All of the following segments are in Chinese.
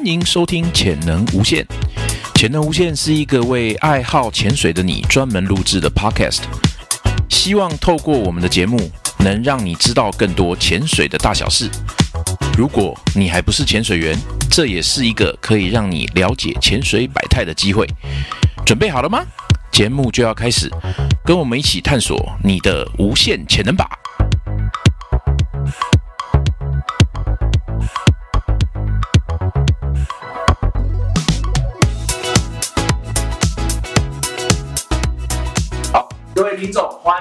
欢迎收听《潜能无限》。潜能无限是一个为爱好潜水的你专门录制的 Podcast，希望透过我们的节目，能让你知道更多潜水的大小事。如果你还不是潜水员，这也是一个可以让你了解潜水百态的机会。准备好了吗？节目就要开始，跟我们一起探索你的无限潜能吧！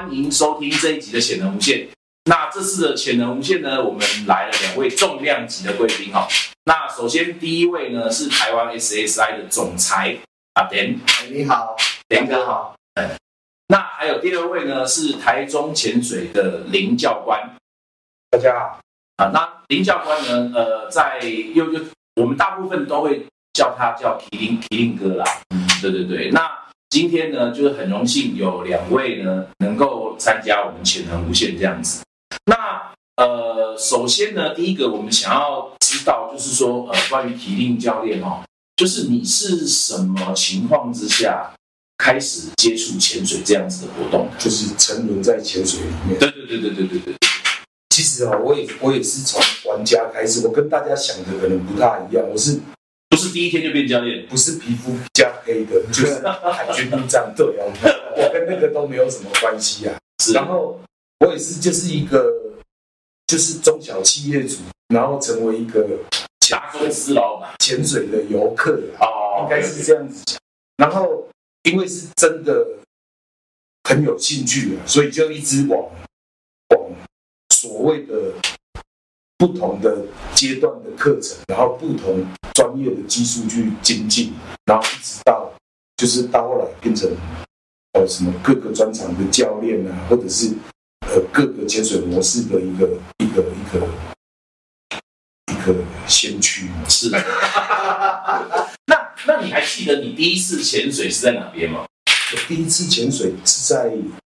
欢迎收听这一集的潜能无限。那这次的潜能无限呢，我们来了两位重量级的贵宾哈。那首先第一位呢是台湾 SSI 的总裁阿田，哎你好，梁哥好。哎那还有第二位呢是台中潜水的林教官大家好。啊。那林教官呢，呃，在又又我们大部分都会叫他叫麒麟麒麟哥啦。嗯，对对对。那今天呢，就是很荣幸有两位呢能够参加我们潜能无限这样子。那呃，首先呢，第一个我们想要知道就是说，呃，关于体令教练哦，就是你是什么情况之下开始接触潜水这样子的活动？就是沉沦在潜水里面。对对对对对对对，其实啊、我也我也是从玩家开始，我跟大家想的可能不大一样，我是不是第一天就变教练？不是皮肤比较黑的，就是海军陆战队啊，我跟那个都没有什么关系啊。是然后我也是就是一个就是中小企业主，然后成为一个潜大公司老板潜水的游客啊。哦应该是这样子讲。然后因为是真的很有兴趣啊，所以就一直往往所谓的不同的阶段的课程，然后不同专业的技术去精进，然后一直到就是到后来变成呃什么各个专场的教练啊，或者是呃各个潜水模式的一个一个一个一个先驱。是。那那你还记得你第一次潜水是在哪边吗？我第一次潜水是在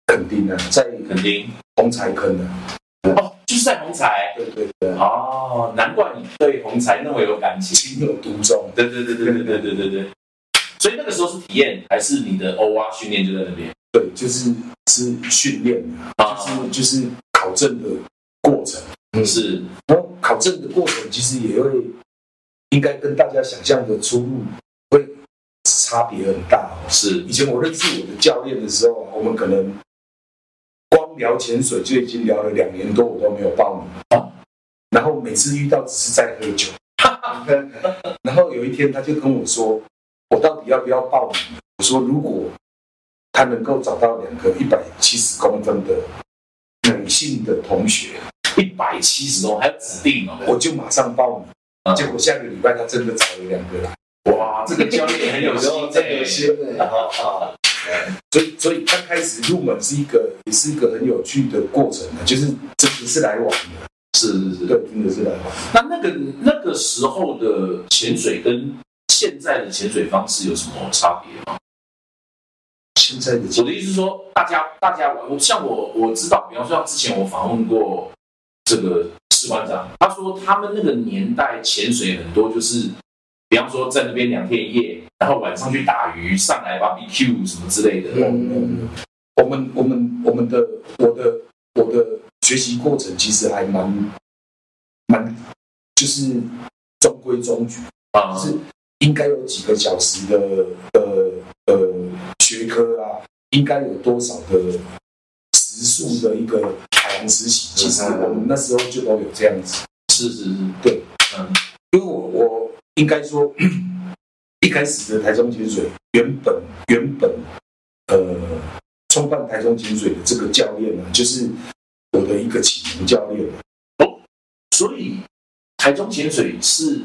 垦丁啊，在垦丁红柴坑啊。哦，就是在红彩对对对，哦，难怪你对红彩那么有感情。情有独钟。对对对对对对对对对。所以那个时候是体验，还是你的 O R 训练就在那边？对，就是是训练啊，啊就是就是考证的过程。嗯是然后考证的过程其实也会，应该跟大家想象的出入会差别很大哦。是以前我认识我的教练的时候啊，我们可能光聊潜水就已经聊了两年多，我都没有报名。啊然后每次遇到只是在喝酒。然后有一天他就跟我说，我到底要不要报名？我说如果他能够找到两个一百七十公分的女性的同学，一百七十公，还有指定哦。我就马上报名。啊结果下个礼拜他真的找了两个来。哇，这个教练很有心 欸心的啊。所以，所以刚开始入门是一个，也是一个很有趣的过程啊，就是真的是来玩的，是是是。对，真的是来玩。那那个那个时候的潜水跟现在的潜水方式有什么差别吗？现在的我的意思是说，大家大家玩，我像我我知道，比方说像之前我访问过这个士官长，他说他们那个年代潜水很多就是，比方说在那边两天一夜，然后晚上去打鱼，上来 barbecue 什么之类的。嗯，我们我们我们的我的我的学习过程其实还蛮蛮，就是中规中矩，啊。就是应该有几个小时的呃呃学科啊，应该有多少的时数的一个海洋实习，其实我们那时候就都有这样子。是是是，对，嗯。因为我我应该说，一开始的台中潜水原本原本呃创办台中潜水的这个教练呢、就是我的一个启蒙教练哦。所以台中潜水是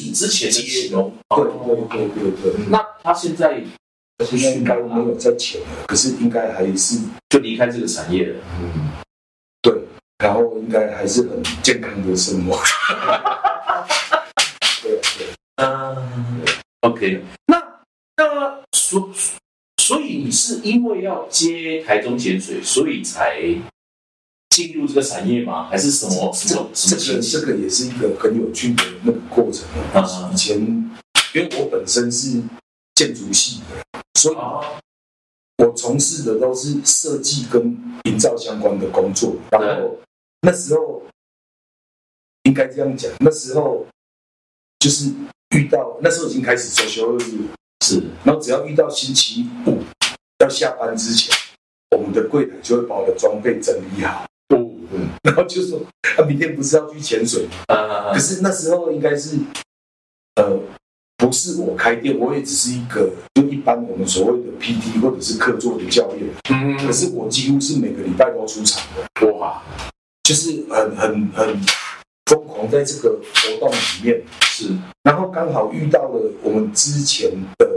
你之前的启蒙，对对对对对，那他现在现在应该没有在潜了，可是应该还是就离开这个产业了。嗯对，然后应该还是很健康的生活。嗯，OK，那那所所以你是因为要接台中潜水，所以才进入这个产业吗？还是什么什这么什这个？这个也是一个很有趣的那个过程嗯啊。以前因为我本身是建筑系的，所以哦，我从事的都是设计跟营造相关的工作。然后那时候应该这样讲，那时候就是遇到那时候已经开始周休二日，是然后只要遇到星期五要下班之前，我们的柜台就会把我的装备整理好，哦，然后就说啊，明天不是要去潜水吗？呃可，是那时候应该是，呃，不是我开店，我也只是一个就一般我们所谓的 PT 或者是客座的教练。嗯可是我几乎是每个礼拜都出场的，哇，就是很很很疯狂在这个活动里面。是然后刚好遇到了我们之前的，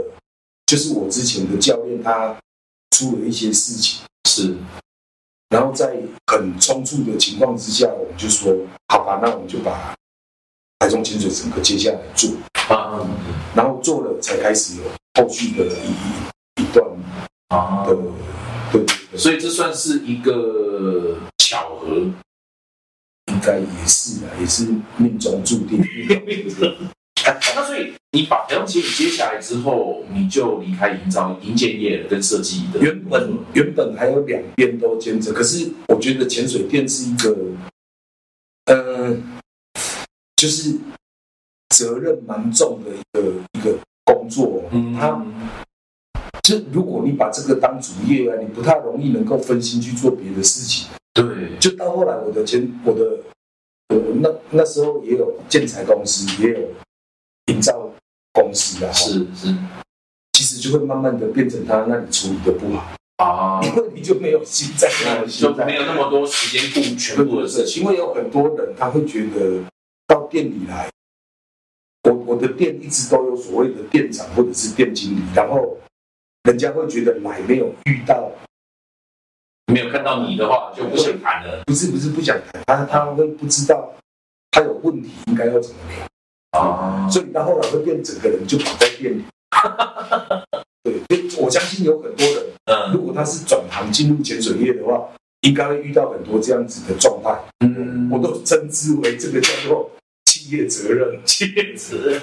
就是我之前的教练他出了一些事情，是。然后在很冲突的情况之下，我们就说好吧，那我们就把台中潜水整个接下来做。啊然后做了才开始有后续的一一段啊对对，所以这算是一个巧合。应该也是啊，也是命中注定。那所以你把台中潜水接下来之后，你就离开营造营建业了，跟设计的原本原本还有两边都兼着，可是我觉得潜水店是一个，呃，就是责任蛮重的一个一个工作。嗯，它就如果你把这个当主业啊，你不太容易能够分心去做别的事情。对，就到后来，我的前我的呃那那时候也有建材公司，也有营造公司啊，是是。其实就会慢慢的变成他那里处理的不好，啊，因为你就没有心在那里，就没有那么多时间顾全部的事情。因为有很多人他会觉得到店里来，我我的店一直都有所谓的店长或者是店经理，然后人家会觉得来没有遇到，没有看到你的话，就不想谈了不是不是不想谈，他他会不知道他有问题应该要怎么聊。啊。所以到后来会变整个人就绑在店里。对，我相信有很多人，嗯如果他是转行进入潜水业的话，应该会遇到很多这样子的状态。嗯我都称之为这个叫做企业责任。戒指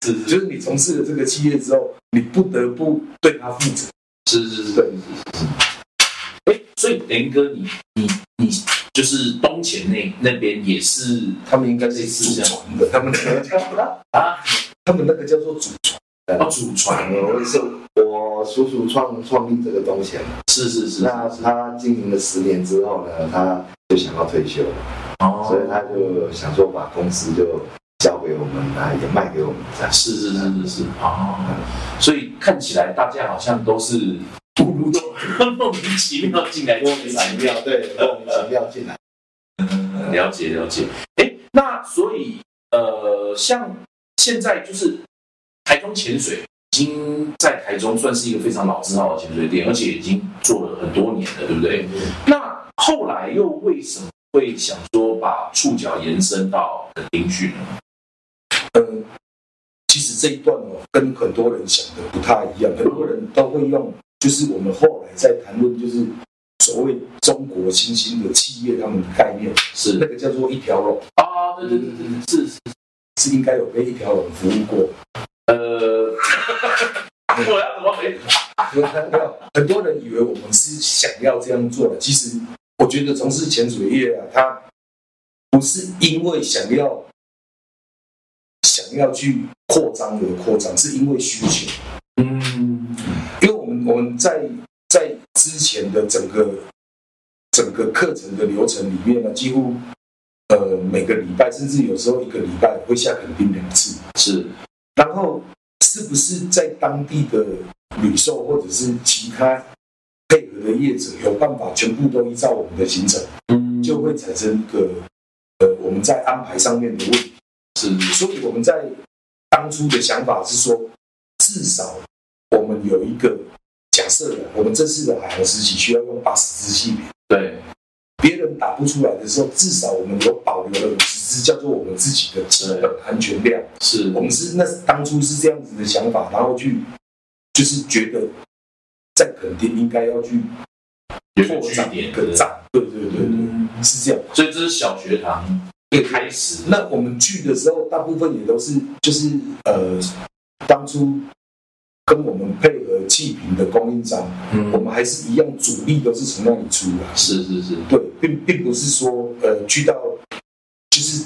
是是就是你从事了这个企业之后，你不得不对他负责。是是是对是是。哎，所以林哥，你你你就是东钱那那边也是他们应该是祖传的，他们那个叫啊，他们那个叫做祖传。哦，祖传。我也是我叔叔创创立这个东西嘛，是是是，那他经营了十年之后呢，他就想要退休，哦。所以他就想说把公司就交给我们，啊，也卖给我们。是是是是是。哦，所以看起来大家好像都是不 如莫名其妙进来莫名其妙，对，莫名其妙进来。了解了解。哎，那所以呃，像现在就是台中潜水已经在台中算是一个非常老字号的潜水店，而且已经做了很多年了，对不对？那后来又为什么会想说把触角延伸到垦丁去呢？嗯，其实这一段哦，跟很多人想的不太一样，很多人都会用，就是我们后来在谈论，就是所谓中国新兴的企业他们的概念，是那个叫做一条龙，啊，对对对对，对是是是应该有被一条龙服务过。呃，我要怎么回答？没有，很多人以为我们是想要这样做的，其实我觉得从事潜水业啊，它不是因为想要想要去扩张而扩张，是因为需求。我们在在之前的整个整个课程的流程里面呢，几乎呃每个礼拜，甚至有时候一个礼拜会下垦丁两次。是然后是不是在当地的旅售或者是其他配合的业者有办法全部都依照我们的行程，嗯就会产生一个呃我们在安排上面的问题。是所以我们在当初的想法是说，至少我们有一个假设的，我们这次的海洋实习需要用八十支气瓶，对别人打不出来的时候，至少我们有保留了五十支，叫做我们自己的基本安全量。是我们是那当初是这样子的想法，然后去就是觉得在垦丁应该要去有个据扩展一点个站，对对对对。嗯是这样。所以这是小学堂一开始。那我们去的时候，大部分也都是就是呃，当初跟我们配合气瓶的供应商，我嗯，们还是一样主力都是从那里出的。是是是，对，并并不是说呃去到就是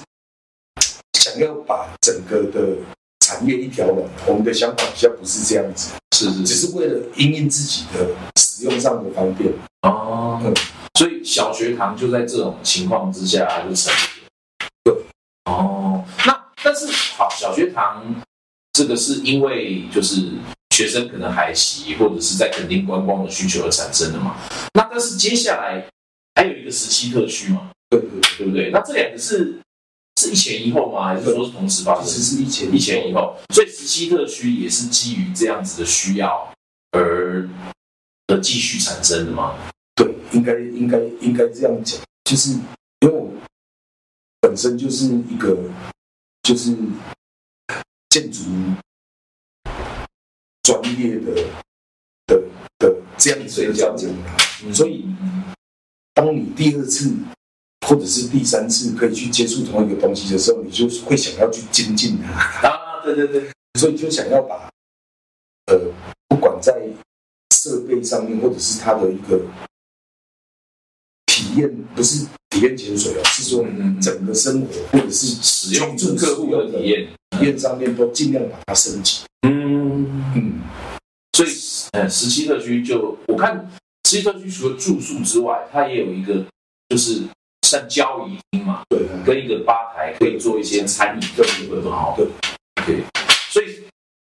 想要把整个的产业一条龙，我们的想法比较不是这样子，是是。只是为了因应自己的使用上的方便。哦。嗯，所以小学堂就在这种情况之下就成立了。对，哦，那但是好，小学堂这个是因为就是学生可能海习或者是在垦丁观光的需求而产生的嘛。那但是接下来还有一个十七特区嘛，对对对，对不对？那这两个是是一前一后吗？还是说是同时发其实生？是一前一前一后，所以十七特区也是基于这样子的需要而而继续产生的吗？对，应该应该应该这样讲，就是因为我本身就是一个就是建筑专业的的的这样子的专长啦，所以当你第二次或者是第三次可以去接触同一个东西的时候，你就会想要去精进它，啊，对对对，所以就想要把呃，不管在设备上面，或者是它的一个体验，不是体验潜水哦，是说整个生活或者是使用居住客户的体验，体验上面都尽量把它升级。嗯，嗯，所以呃，十七特区就我看十七特区除了住宿之外，它也有一个就是像交易厅嘛，对跟一个吧台可以做一些餐饮的部分哈。对对，所以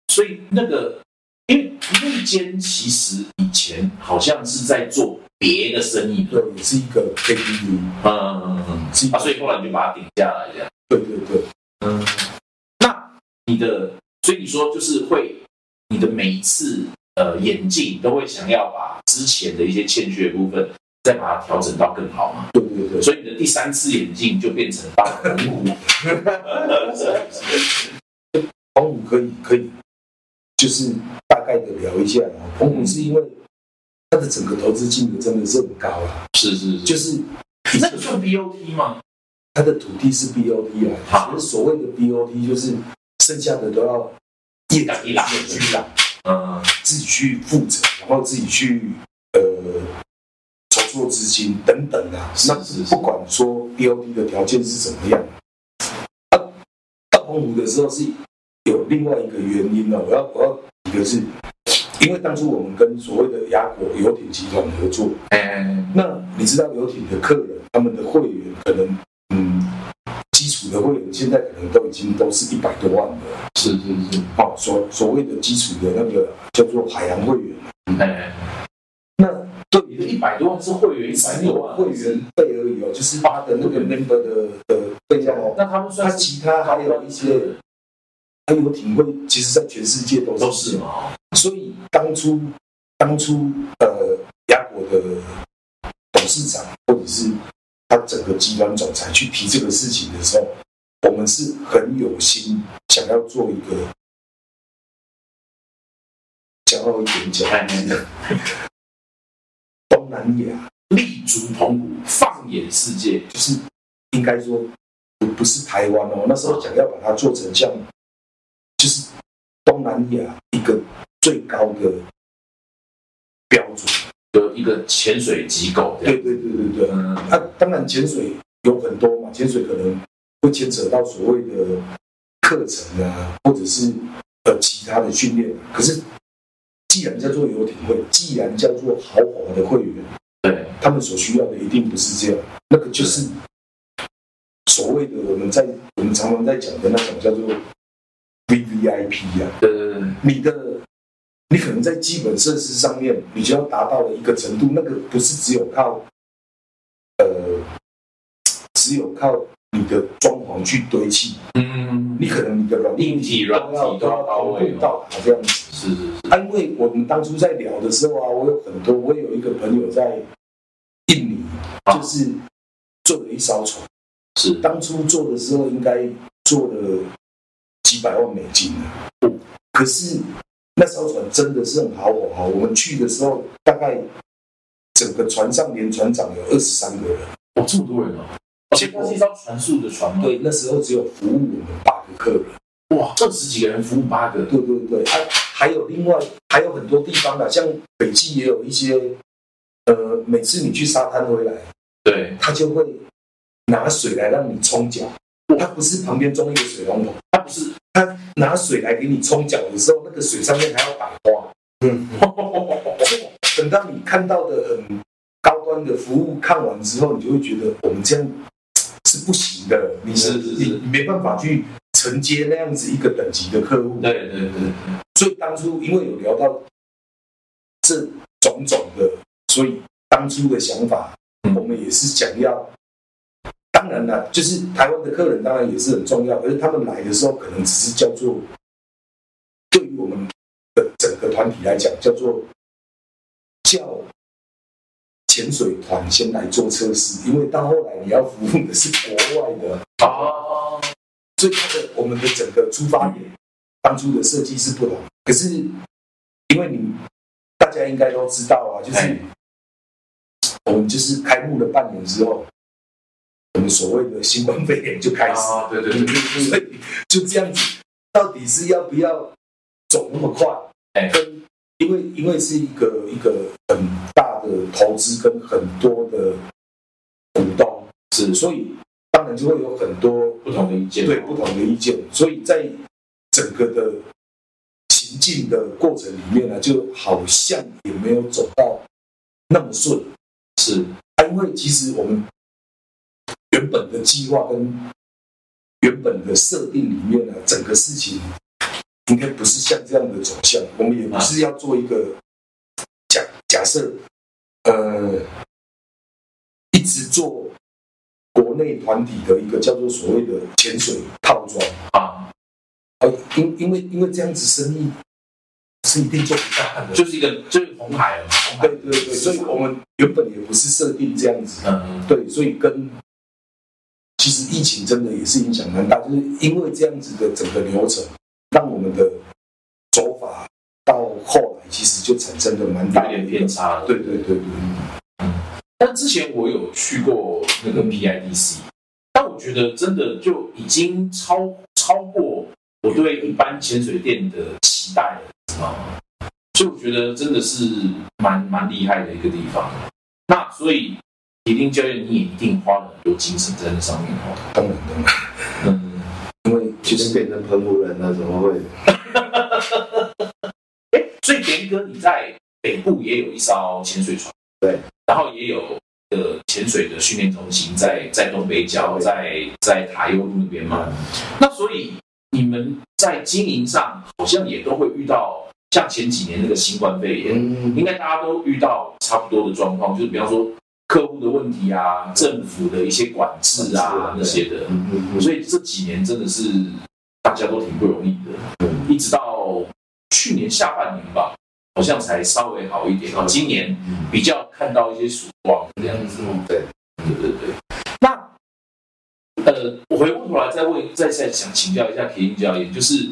所以那个因为那间其实以前好像是在做别的生意的，对，也是一个 KTV，嗯嗯嗯。是啊，所以后来你就把它顶下来这样。对对对，嗯，那你的，所以你说就是会，你的每一次呃演进都会想要把之前的一些欠缺的部分再把它调整到更好嘛？对对对，所以你的第三次演进就变成大澎湖，澎湖可以可以，就是大概的聊一下啊。澎湖是因为它的整个投资金额真的是很高啦，是是，就是是那个算 BOT 吗？它的土地是 BOT 啊，所谓的 BOT 就是剩下的都要业主自己来自己去揽，嗯，自己去负责，然后自己去呃筹措资金等等啊。那是是是不管说 BOT 的条件是怎么样，啊，到澎湖的时候是有另外一个原因呢、我要我要一个是，因为当初我们跟所谓的雅果游艇集团合作，哎，那你知道游艇的客人他们的会员可能嗯。基础的会员现在可能都已经都是一百多万了，是是是，哦，所所谓的基础的那个叫做海洋会员，哎，那对你的一百多万是会员一百只有多万会员费而已哦，就是他的那个 member 的的费用哦。那他们他算是其他还有一些，还有体会，其实在全世界都是。都是嘛，所以当初当初呃雅果的董事长或者是他整个集团总裁去提这个事情的时候，我们是很有心想要做一个骄傲一点讲，哎，东南亚立足澎湖，放眼世界，就是应该说不是台湾哦，那时候想要把它做成像就是东南亚一个最高的标准。有一个潜水机构。对对对对对。嗯，啊，当然潜水有很多嘛，潜水可能会牵扯到所谓的课程啊，或者是呃其他的训练。可是既然叫做游艇会，既然叫做豪华的会员，对，他们所需要的一定不是这样，那个就是所谓的我们在我们常常在讲的那种叫做 V V I P 啊，对对对，你的你可能在基本设施上面，你就要达到了一个程度，那个不是只有靠呃，只有靠你的装潢去堆砌，嗯，你可能你的软硬体软体都要到位同步到达这样子。是是。是，啊，因为我们当初在聊的时候啊，我有很多，我也有一个朋友在印尼，啊就是做了一艘船，是。当初做的时候应该做了几百万美金呢。可是那艘船真的是很豪华，我们去的时候大概整个船上连船长有二十三个人，哇，这么多人哦，而且它是一艘船速的船吗？对，那时候只有服务我们八个客人。哇，二十几个人服务八个，对对对，还、还有另外还有很多地方的，像北极也有一些，呃，每次你去沙滩回来，对，他就会拿水来让你冲脚，他不是旁边装一个水龙头，它不是，他拿水来给你冲脚的时候，那个水上面还要摆花。嗯，等到你看到的很高端的服务看完之后，你就会觉得我们这样是不行的，你是你你没办法去承接那样子一个等级的客户。对对对，所以当初因为有聊到这种种的，所以当初的想法，嗯我们也是想要。当然了，就是台湾的客人当然也是很重要，可是他们来的时候可能只是叫做，对于我们的整个团体来讲，叫做叫潜水团先来做测试，因为到后来你要服务的是国外的，哦，所以它的我们的整个出发点，当初的设计是不同。可是因为你大家应该都知道啊，就是哎我们就是开幕了半年之后，我们所谓的新冠肺炎就开始，啊，对对对对所以就这样子，到底是要不要走那么快？哎。跟因为因为是一个一个很大的投资跟很多的股东，是所以当然就会有很多不同的意见，对不同的意见，所以在整个的行进的过程里面呢，就好像也没有走到那么顺。是。啊，因为其实我们本的计划跟原本的设定里面呢，整个事情应该不是像这样的走向。我们也不是要做一个假假设，呃，一直做国内团体的一个叫做所谓的潜水套装。啊，啊，因因为因为这样子生意是一定做不大的。就是一个就是红海了，对对对，所以我们原本也不是设定这样子。嗯，对，所以跟其实疫情真的也是影响蛮大，就是因为这样子的整个流程，让我们的走法到后来其实就产生了蛮大点的偏差了。对对对对，但之前我有去过那个 PIDC，但我觉得真的就已经超超过我对一般潜水店的期待了，知道吗？所以我觉得真的是蛮蛮厉害的一个地方。那所以铁定教练你也一定花了很多精神在那上面哦。当然当然，嗯，因为就是变成澎湖人了，怎么会？哎，所以田哥你在北部也有一艘潜水船，对，然后也有的潜水的训练中心在在东北角，在在塔悠路那边嘛。那所以你们在经营上好像也都会遇到像前几年那个新冠肺炎，嗯应该大家都遇到差不多的状况，就是比方说客户的问题啊，政府的一些管制啊那些的。所以这几年真的是大家都挺不容易的，嗯一直到去年下半年吧，好像才稍微好一点。然后今年嗯比较看到一些曙光这样子。对对对对。那呃，我回过头来再问，再再想请教一下田英教练，就是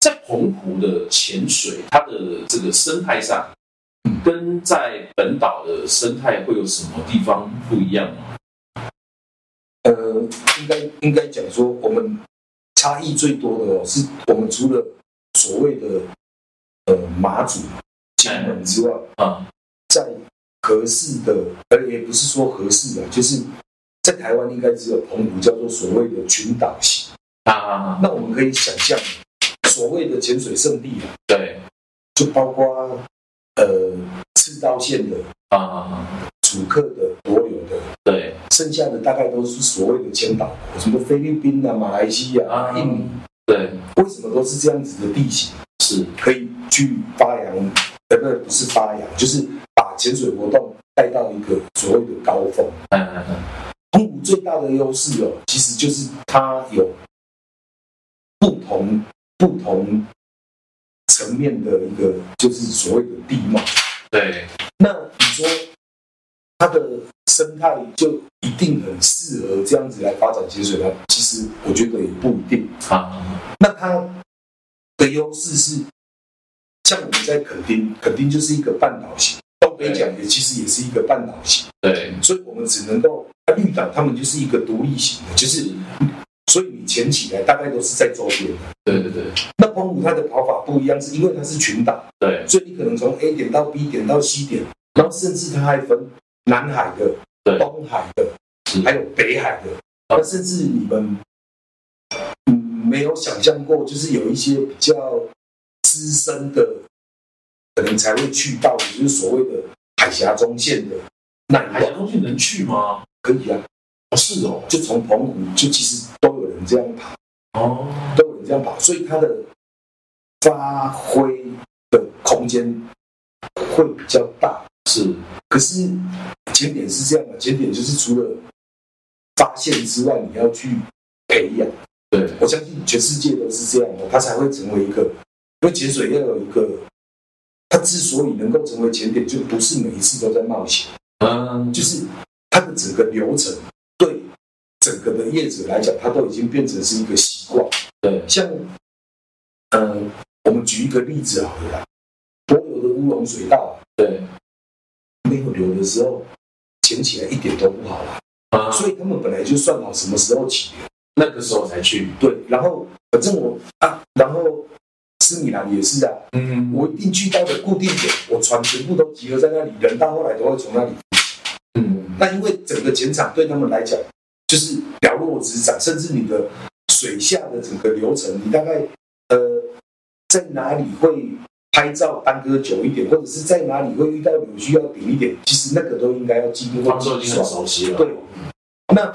在澎湖的潜水，它的这个生态上，跟在本岛的生态会有什么地方不一样吗？呃，应该应该讲说，我们差异最多的哦，是我们除了所谓的呃马祖、金门之外，啊，在合适的，而，也不是说合适的，就是在台湾应该只有澎湖叫做所谓的群岛型。啊那我们可以想象，所谓的潜水圣地啊，对就包括呃赤道线的、啊楚客的、帛琉的，对剩下的大概都是所谓的千岛国，什么菲律宾啊、马来西亚、啊印尼，对为什么都是这样子的地形？是可以去发扬，呃，不不是发扬，就是把潜水活动带到一个所谓的高峰。嗯嗯嗯澎湖最大的优势哦，其实就是它有不同不同层面的一个，就是所谓的地貌。对那你说它的生态就一定很适合这样子来发展潜水吗？其实我觉得也不一定。啊啊那它的优势是，像我们在垦丁，垦丁就是一个半岛型，东东北角也其实也是一个半岛型，对，所以我们只能够啊绿岛他们就是一个独立型的，就是所以你潜起来大概都是在周边的。对对对那澎湖它的跑法不一样，是因为它是群岛，对所以你可能从 A 点到 B 点到 C 点，然后甚至它还分南海的、对东海的，还有北海的。那甚至你们嗯没有想象过，就是有一些比较资深的，可能才会去到，就是所谓的海峡中线的那一海峡，中线能去吗？可以啊。哦，是哦，就从澎湖，就其实都有人这样跑，哦，都有人这样跑，所以它的发挥的空间会比较大。是，可是前点是这样的，前点就是除了发现之外，你要去培养。对，我相信全世界都是这样的，它才会成为一个。因为潜水要有一个，它之所以能够成为潜点，就不是每一次都在冒险，嗯，就是它的整个流程对整个的业者来讲，它都已经变成是一个习惯。对，像，嗯、我们举一个例子好了啦，柏油的乌龙水道对，没有流的时候，捡起来一点都不好啊。啊，所以他们本来就算好什么时候起流，那个时候才去，对，然后反正我啊，然后斯米兰也是啊，嗯，我一定去到的固定点，我船全部都集合在那里，人到后来都会从那里。那因为整个前场对他们来讲，就是了如指掌，甚至你的水下的整个流程，你大概呃在哪里会拍照耽搁久一点，或者是在哪里会遇到扭需要点一点，其实那个都应该要经过。操作已经很熟悉了。对。那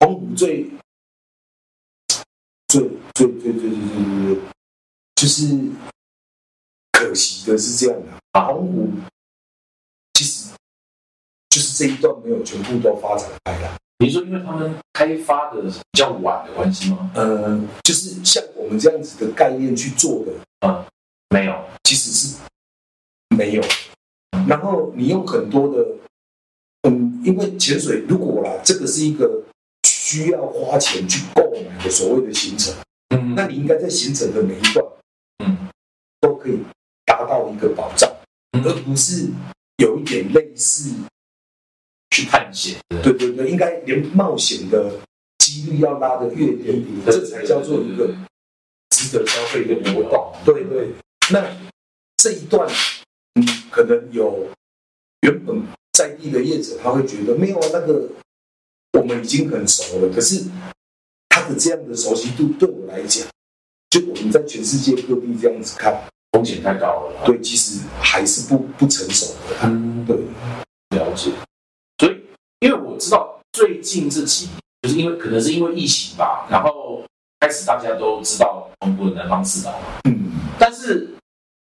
红谷最最最最最最最就是可惜的是这样的，红谷其实。就是这一段没有全部都发展开来。你说因为他们开发的比较晚的关系吗？呃，就是像我们这样子的概念去做的，嗯，没有，其实是没有。然后你用很多的，嗯，因为潜水如果啦，这个是一个需要花钱去购买的所谓的行程，嗯那你应该在行程的每一段嗯都可以达到一个保障，嗯而不是有一点类似，去探险，对对对，应该连冒险的几率要拉得越低，这才叫做一个值得消费的活动。对对，那这一段，嗯，可能有原本在地的业者，他会觉得没有啊，那个我们已经很熟了。可是他的这样的熟悉度对我来讲，就我们在全世界各地这样子看，风险太高了。对，其实还是不不成熟的。嗯，对，了解。近这几年，就是因为可能是因为疫情吧，然后开始大家都知道澎湖的南方四岛，嗯，但是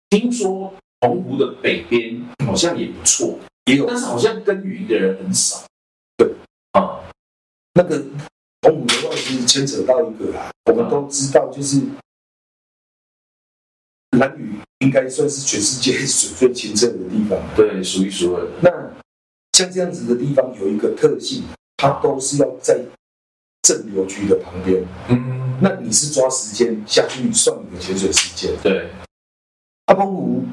听说澎湖的北边好像也不错，也有但是好像耕耘的人很少。对啊，那个澎湖的话，其实牵扯到一个啦，我们都知道，就是南屿应该算是全世界水最清澈的地方。对，数一数二。那像这样子的地方有一个特性，它都是要在正流区的旁边。嗯，那你是抓时间下去算你的潜水时间。对，阿澎湖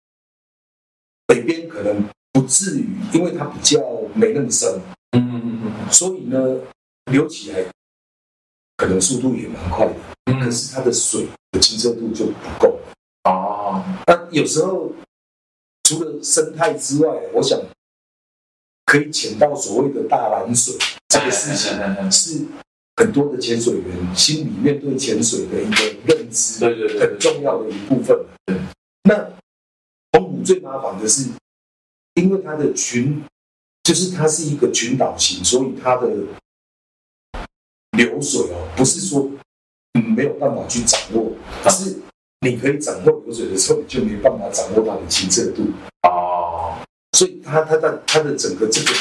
北边可能不至于，因为它比较没那么深，嗯嗯嗯所以呢流起来可能速度也蛮快的。嗯，可是它的水的清澈度就不够。啊，那有时候除了生态之外，我想可以潜到所谓的大蓝水。这个事情，情，是很多的潜水员心里面对潜水的一个认知，对对对很重要的一部分。对，那澎湖最麻烦的是，因为它的群，就是它是一个群岛型，所以它的流水哦，不是说嗯没有办法去掌握，是你可以掌握流水的时候，你就没办法掌握它的清澈度。哦，所以它它的它的整个这个，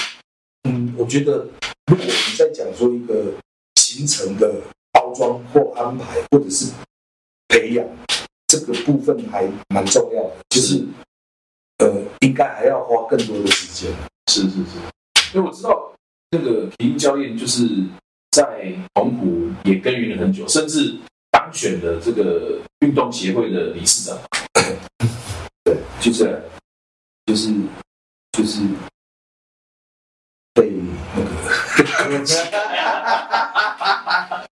嗯，我觉得如果我们在讲说一个行程的包装或安排，或者是培养这个部分还蛮重要的，就是呃，应该还要花更多的时间。是是是，因为我知道那个皮英教练就是在澎湖也耕耘了很久，甚至当选了这个运动协会的理事长。对，就是就是就是被那个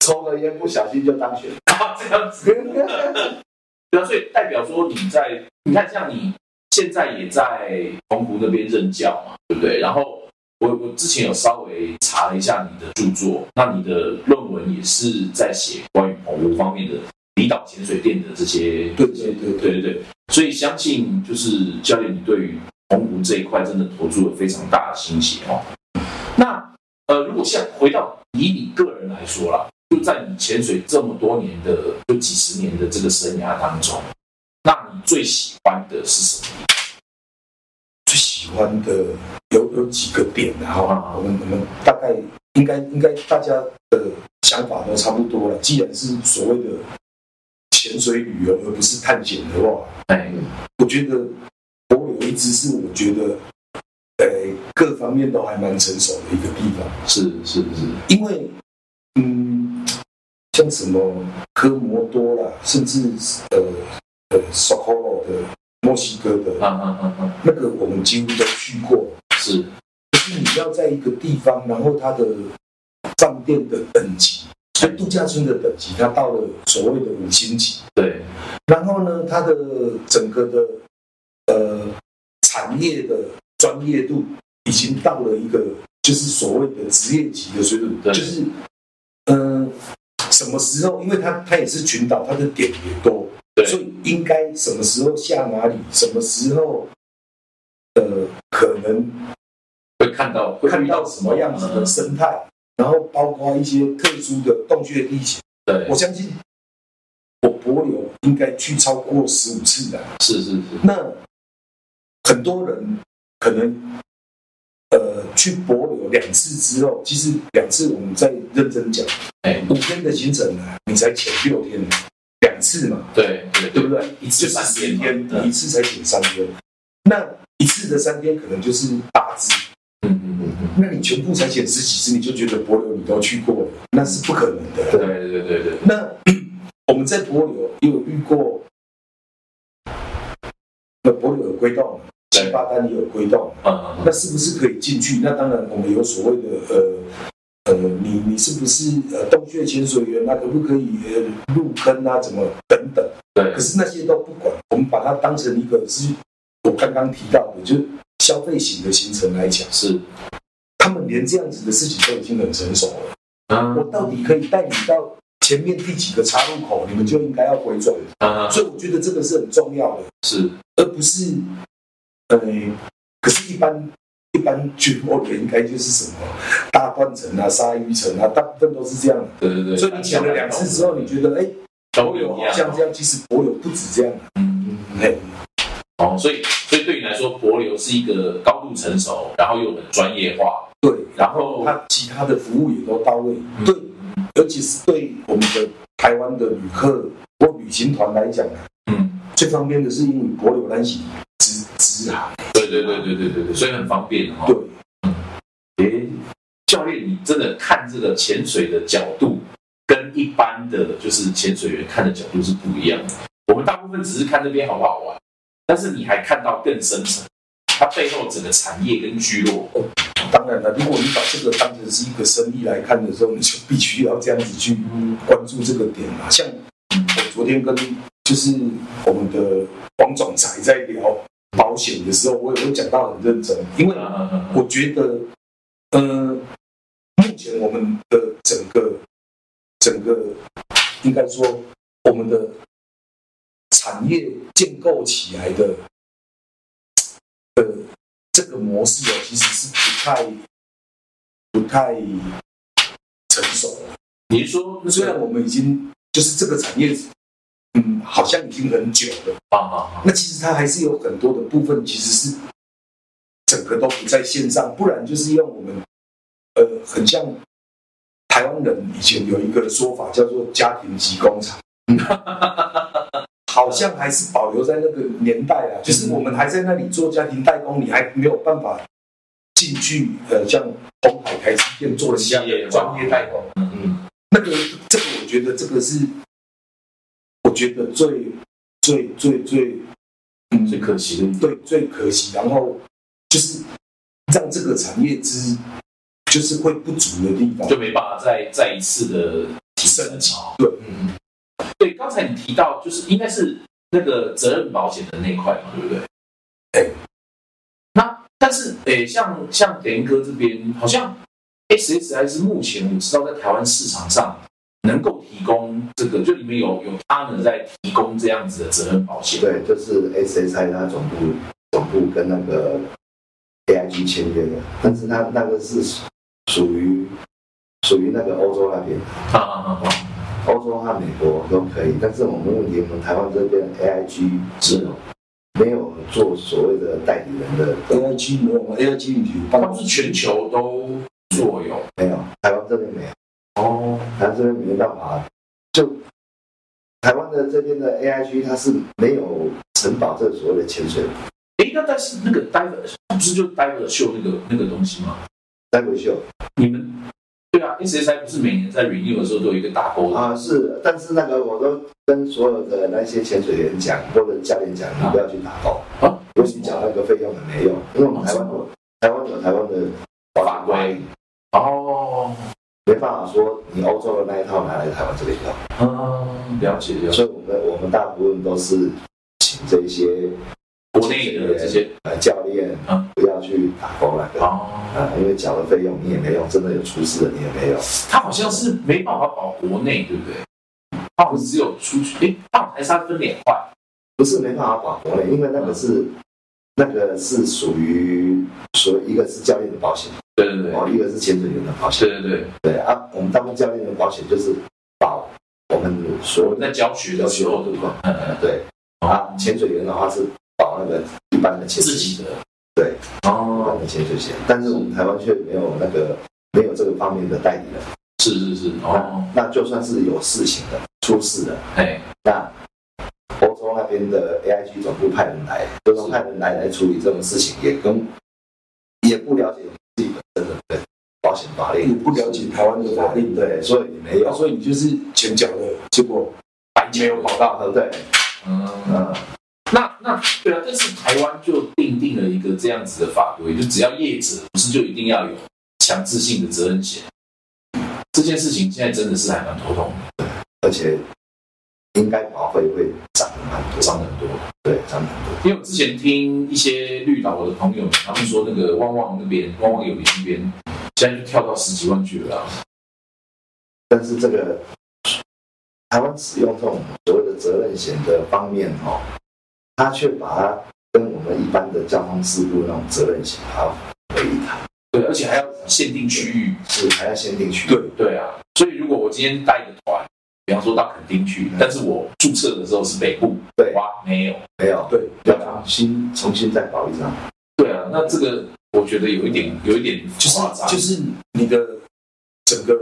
抽了烟不小心就当选，这样子。对啊，所以代表说你在，你看像你现在也在澎湖那边任教嘛，对不对？然后我我之前有稍微查了一下你的著作，那你的论文也是在写关于澎湖方面的离岛潜水店的这些，对对对对对对，所以相信就是教练，你对于澎湖这一块真的投注了非常大的心血哦。那呃，如果像回到以你个人来说啦，就在你潜水这么多年的，就几十年的这个生涯当中，那你最喜欢的是什么？最喜欢的有有几个点啊，哈啊，我们我们大概应该应该大家的想法都差不多了。既然是所谓的潜水旅游，而不是探险的话，哎，我觉得我有一直是我觉得，呃，各方面都还蛮成熟的一个地方。是是是，因为，嗯，像什么科摩多啦，甚至呃呃 s o c o l o 的墨西哥的啊啊啊啊，那个，我们几乎都去过。是可是你要在一个地方，然后它的饭店的等级，就度假村的等级，它到了所谓的五星级，对，然后呢，它的整个的呃产业的专业度已经到了一个就是所谓的职业级的水准，对。就是嗯、呃什么时候，因为它它也是群岛，它的点也多，对。所以应该什么时候下哪里，什么时候呃可能会看到会看到什么样子的生态，然后包括一些特殊的洞穴地形。对我，相信我博流应该去超过十五次的。是是是，那很多人可能呃去博流两次之后，其实两次我们再认真讲，哎，五天的行程呢，你才潜六天，两次嘛，对对对不对？一次是三天一次才潜三天，那一次的三天可能就是八支。嗯嗯嗯嗯，那你全部才写十几次，你就觉得博流你都去过了，那是不可能的。对对对对，那我们在博流也有遇过，那博流有龟洞，对七八单也有龟洞，嗯嗯那是不是可以进去？那当然，我们有所谓的呃呃，你你是不是呃洞穴潜水员那？可不可以呃入坑啊？怎么等等？对可是那些都不管，我们把它当成一个是我刚刚提到的，就是消费型的行程来讲，是，他们连这样子的事情都已经很成熟了。嗯我到底可以带你到前面第几个岔路口，你们就应该要回转。嗯所以我觉得这个是很重要的，是，而不是呃，可是，一般一般去博流应该就是什么大断层啊、鲨鱼层啊，大部分都是这样的。对对对，所以你讲了两次之后，你觉得哎，都博流一样，好像这样，其实博流不止这样。嗯嗯嗯。嘿，哦，所以所以对你来说，博流是一个高度成熟，然后又很专业化，对，然后它其他的服务也都到位。嗯对，尤其是对我们的台湾的旅客或旅行团来讲啊，嗯，最方便的是因为博流南行直直航。对对对对对对对，所以很方便哈、对嗯。，诶，教练，你真的看这个潜水的角度，跟一般的就是潜水员看的角度是不一样的。我们大部分只是看这边好不好玩，但是你还看到更深层，它背后整个产业跟聚落。当然了，如果你把这个当成是一个生意来看的时候，你就必须要这样子去关注这个点嘛。像我昨天跟就是我们的王总裁在聊保险的时候，我也会讲到很认真，因为嗯我觉得，呃，目前我们的整个整个应该说我们的产业建构起来的呃这个模式哦，其实是不太不太成熟的。你是说虽然我们已经就是这个产业，嗯，好像已经很久了，啊啊啊，那其实它还是有很多的部分其实是整个都不在线上，不然就是用我们呃很像台湾人以前有一个说法叫做家庭级工厂，好像还是保留在那个年代啊，就是我们还在那里做家庭代工，你还没有办法进去呃像红海台积电做的一样的专业代工。嗯嗯，那个这个，我觉得这个是，我觉得最最最最嗯最可惜的。对，最可惜，然后就是让这个产业之就是会不足的地方就。没办法再再一次的提升级。对，嗯嗯，对，刚才你提到就是应该是那个责任保险的那一块嘛，对不对？对。那但是诶，像像点哥这边，好像 SSI 是目前我知道在台湾市场上能够提供这个，就里面有有他们在提供这样子的责任保险。对，就是 SSI 它总部总部跟那个 AIG 签约的，但是它那个是属于属于那个欧洲那边，啊啊啊啊！欧洲和美国都可以，但是我们问题，我们台湾这边 AIG 只有没有做所谓的代理人的，AIG 没有吗？AIG 你有它是全球都做有没有，台湾这边没有，哦，台湾这边没办法，就台湾的这边的 AIG 它是没有承保这所谓的潜水。诶，那但是那个 diver 不是就 diver 秀那个那个东西吗？代维秀你们对啊，SSI 不是每年在 renew 的时候都有一个打勾？啊是，但是那个我都跟所有的那些潜水员讲或者教练讲，你不要去打勾啊，尤其讲那个费用很没用，因为我们台湾有台湾有台湾的法规。哦，没办法说你欧洲的那一套拿来台湾这边用，啊，了解了解。所以我们我们大部分都是请这些国内的这些呃教练啊不要去打勾那个哦，啊，因为缴了费用你也没用，真的有出事的你也没有。他好像是没办法保国内，对不对？他不是只有出去，诶，它好像还是它分两块。不是没办法保国内，因为那个是、那个是属于属于一个是教练的保险，对对对，哦，一个是潜水员的保险。对对对，对啊，我们大部分教练的保险就是保我们所有我们在教学的时候，对吧？嗯嗯，对啊，潜水员的话是保那个一般的潜水自己的。对。一般哦，的潜水险，但是我们台湾却没有那个没有这个方面的代理人。是是是，哦，那就算是有事情的出事的，哎，那欧洲那边的 AIG 总部派人来，就说派人来来处理这种事情，也跟也不了解自己本身的对保险法令，也不了解台湾的法令，对，所以你没有，所以你就是钱缴的，结果白没有保到，对不，对，嗯，嗯，那那对啊，但是台湾就定定了一个这样子的法规，就只要业者不是就一定要有强制性的责任险。这件事情现在真的是还蛮头痛的，而且应该保费会涨蛮多，涨很多。对，涨很多，因为我之前听一些绿岛的朋友，他们说那个旺旺那边，旺旺有林那边，现在就跳到十几万去了啊。但是这个台湾使用这种所谓的责任险的方面哦，他却把它跟我们一般的交通事故那种责任险还要为一谈，对，而且还要限定区域。是还要限定区域，对对啊，所以如果我今天带个团，比方说到垦丁去，但是我注册的时候是北部，对。哇，没有。没有，对，要重新重新再保一张。对啊，那这个我觉得有一点有一点就是夸张，就是你的整个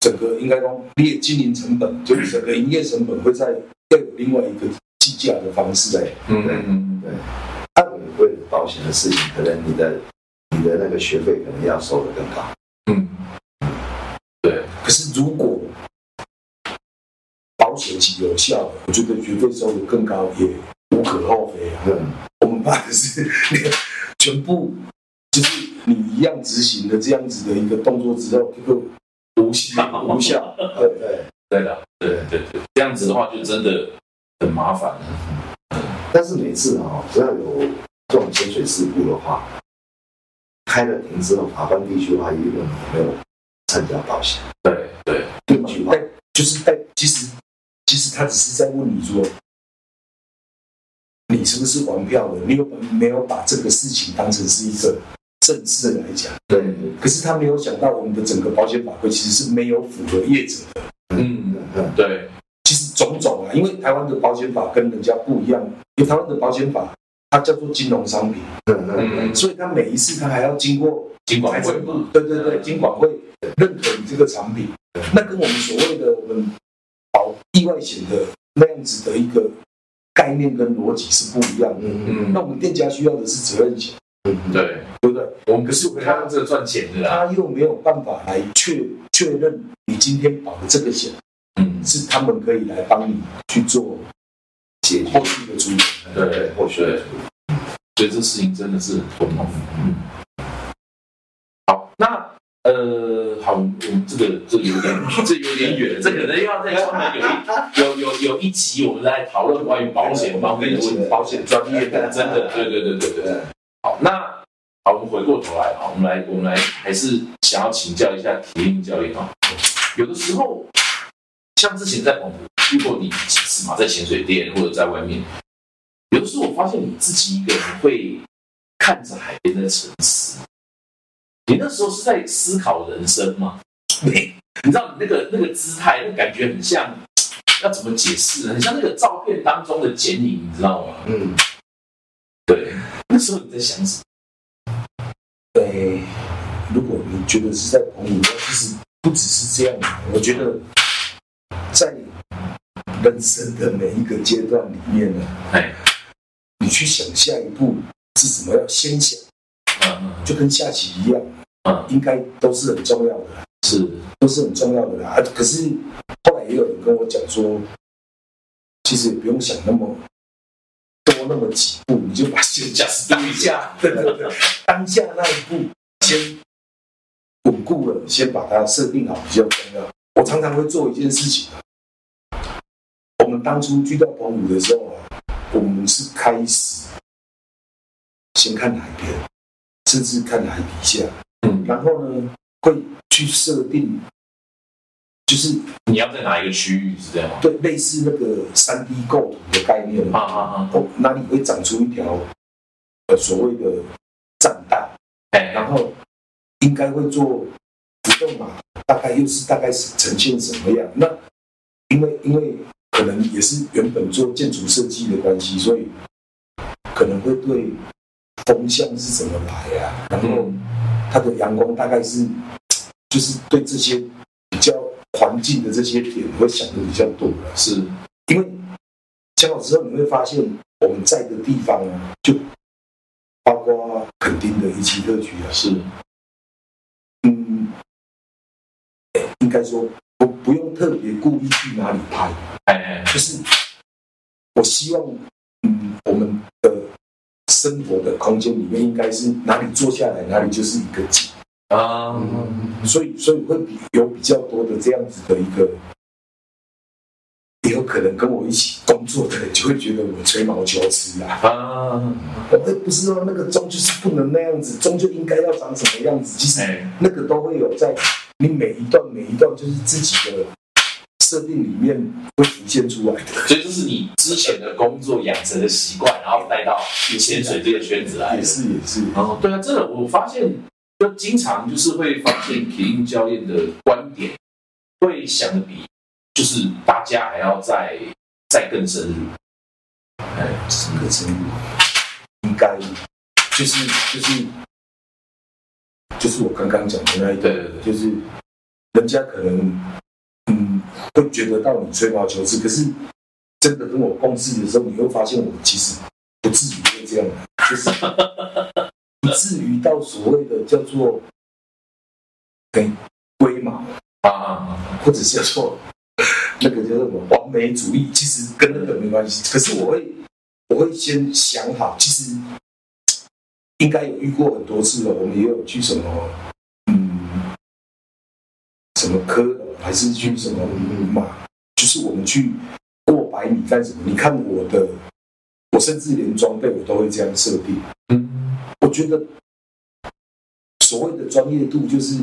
整个应该说列经营成本，就是整个营业成本会在要有另外一个计价的方式来。嗯嗯嗯，对，他们为了保险的事情，可能你的你的那个学费可能要收的更高。嗯，对，可是如果保险期有效，我觉得学费收的更高也无可厚非啊。嗯，我们怕的是那个全部就是你一样执行的这样子的一个动作之后，这个无效无效。对 对。对的，对对对，这样子的话就真的很麻烦。但是每次啊、只要有这种潜水事故的话，开了庭之后，法官第一句话一问有没有参加保险。对对，对嘛？但就是但其实其实他只是在问你说，你是不是玩票的？你有没有把这个事情当成是一个正事来讲？对，可是他没有想到，我们的整个保险法规其实是没有符合业者的。嗯，嗯，对，其实种种啊，因为台湾的保险法跟人家不一样，因为台湾的保险法它叫做金融商品，嗯嗯嗯，所以它每一次它还要经过金管会对对对，金管会认可你这个产品，那跟我们所谓的我们保意外险的那样子的一个概念跟逻辑是不一样的。嗯嗯那我们店家需要的是责任险，嗯，对，对不对？我们可是他用这个赚钱的啦。他又没有办法来确确认你今天保的这个险嗯，是他们可以来帮你去做解决后续的处理。对后续的处理。所以这事情真的是很头痛。嗯，好，那呃，好，我们这个这个有点这有点远，这可能要再专门有一有有有一集我们来讨论关于保险方面的问题，保险专业的真的，对对对对对。好，那好，我们回过头来，好，我们来我们来还是想要请教一下体育教练啊，有的时候像之前在澎湖遇过你几次嘛，在潜水店或者在外面。有的时候我发现你自己一个人会看着海边在沉思，你那时候是在思考人生吗？你你知道你那个那个姿态，那感觉很像，要怎么解释呢？很像那个照片当中的剪影，你知道吗？嗯，对，那时候你在想什么？对，如果你觉得是在澎湖，其实不只是这样的。我觉得在人生的每一个阶段里面呢，哎，你去想下一步是什么，要先想，嗯嗯就跟下棋一样，嗯，应该都是很重要的，是，都是很重要的啦。啊可是后来也有人跟我讲说，其实也不用想那么多那么几步，你就把现在 当下，对对对，当下那一步先稳固了，先把它设定好比较重要。我常常会做一件事情们当初去到澎湖的时候啊，我们是开始先看海边，甚至看海底下，嗯，然后呢会去设定，就是你要在哪一个区域是这样吗？对类似那个三 D 构图的概念啊啊啊！哦，哪里会长出一条呃所谓的栈道，哎，然后应该会做浮动嘛，大概又是大概是呈现什么样？那因为因为可能也是原本做建筑设计的关系，所以可能会对风向是怎么来呀、然后嗯。它的阳光大概是就是对这些比较环境的这些点会想的比较多了。是，因为讲好之后，你会发现我们在的地方啊，就包括垦丁的一期特区啊，是，嗯，应该说不不用特别故意去哪里拍，哎哎，就是我希望，嗯，我们的生活的空间里面应该是哪里坐下来，哪里就是一个景，啊，所以所以会比有比较多的这样子的一个。也有可能跟我一起工作的人就会觉得我吹毛求疵啊，啊，我会不是说那个钟就是不能那样子，钟就应该要长什么样子。其实哎，那个都会有在你每一段每一段就是自己的设定里面会浮现出来的。所以这是你之前的工作养成的习惯，然后带到潜水这个圈子来也。是也是，哦，对啊，真的，我发现就经常就是会发现体育教练的观点会想的比就是大家还要再再更深入。哎，这个程度应该就是就是就是我刚刚讲的那一个，对对对，就是人家可能嗯会觉得到你吹毛求疵，可是真的跟我共事的时候，你会发现我其实不至于会这样，就是 不至于到所谓的叫做哎龟毛，啊，或者叫做那个叫做什么完美主义，其实跟那个没关系。可是我会我会先想好，其实应该有遇过很多次了，我们也有去什么么科，还是去什么马，就是我们去过百米干什么？你看我的，我甚至连装备我都会这样设定。嗯，我觉得所谓的专业度，就是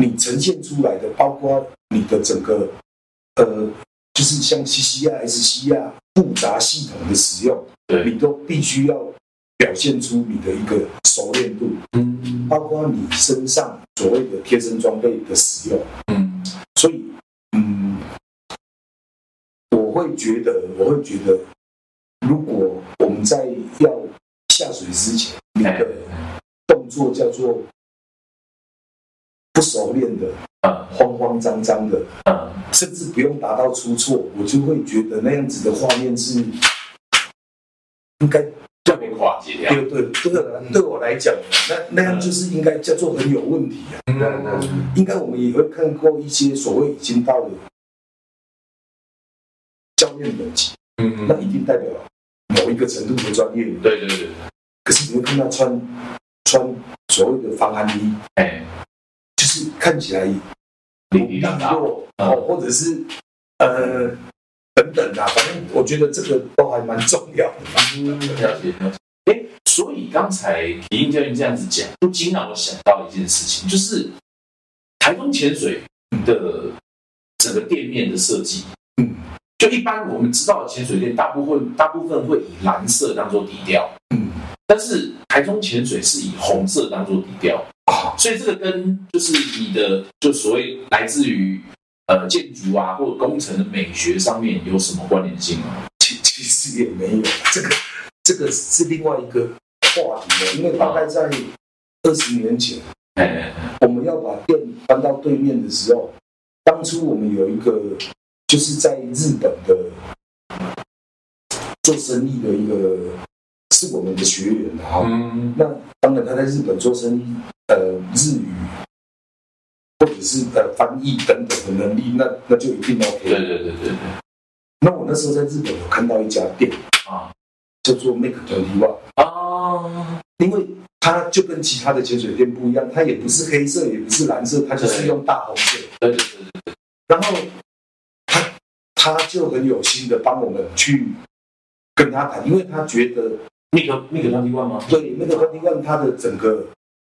你呈现出来的，包括你的整个呃，就是像 CCR、SCR 复杂系统的使用，你都必须要表现出你的一个熟练度，嗯。包括你身上所谓的贴身装备的使用。嗯所以，嗯，我会觉得，我会觉得，如果我们在要下水之前，你哎。的动作叫做不熟练的、啊慌慌张张的，啊，甚至不用达到出错，我就会觉得那样子的画面是应该就被化解掉。对对这个对我来讲，那那样就是应该叫做很有问题啊。嗯应该我们也会看过一些所谓已经到了教练等级，嗯那一定代表某一个程度的专业。对对对，可是你会看他穿穿所谓的防寒衣，哎，就是看起来里里当当，弱。哦，或者是呃等等啊，反正我觉得这个都还蛮重要的。了解了解。哎，所以刚才李英教练这样子讲，不禁让我想到一件事情，就是台风潜水的整个店面的设计。嗯，就一般我们知道的潜水店，大部分大部分会以蓝色当做底调，嗯但是台中潜水是以红色当做底调，啊，所以这个跟就是你的就所谓来自于呃建筑啊或者工程的美学上面有什么关联性吗？其其实也没有，这个这个是另外一个话题了，因为大概在二十年前，我们要把店搬到对面的时候，当初我们有一个就是在日本的做生意的一个是我们的学员啊哈、嗯，那当然他在日本做生意，呃，日语或者是呃翻译等等的能力，那那就一定 OK。对对对对对那我那时候在日本有看到一家店啊叫做 Make Twenty One，啊，因为它就跟其他的潜水店不一样，它也不是黑色，也不是蓝色，它就是用大红色。对对对对，然后他他就很有心的帮我们去跟他谈，因为他觉得那个那个当地万吗？对那个 Twenty One 它的整个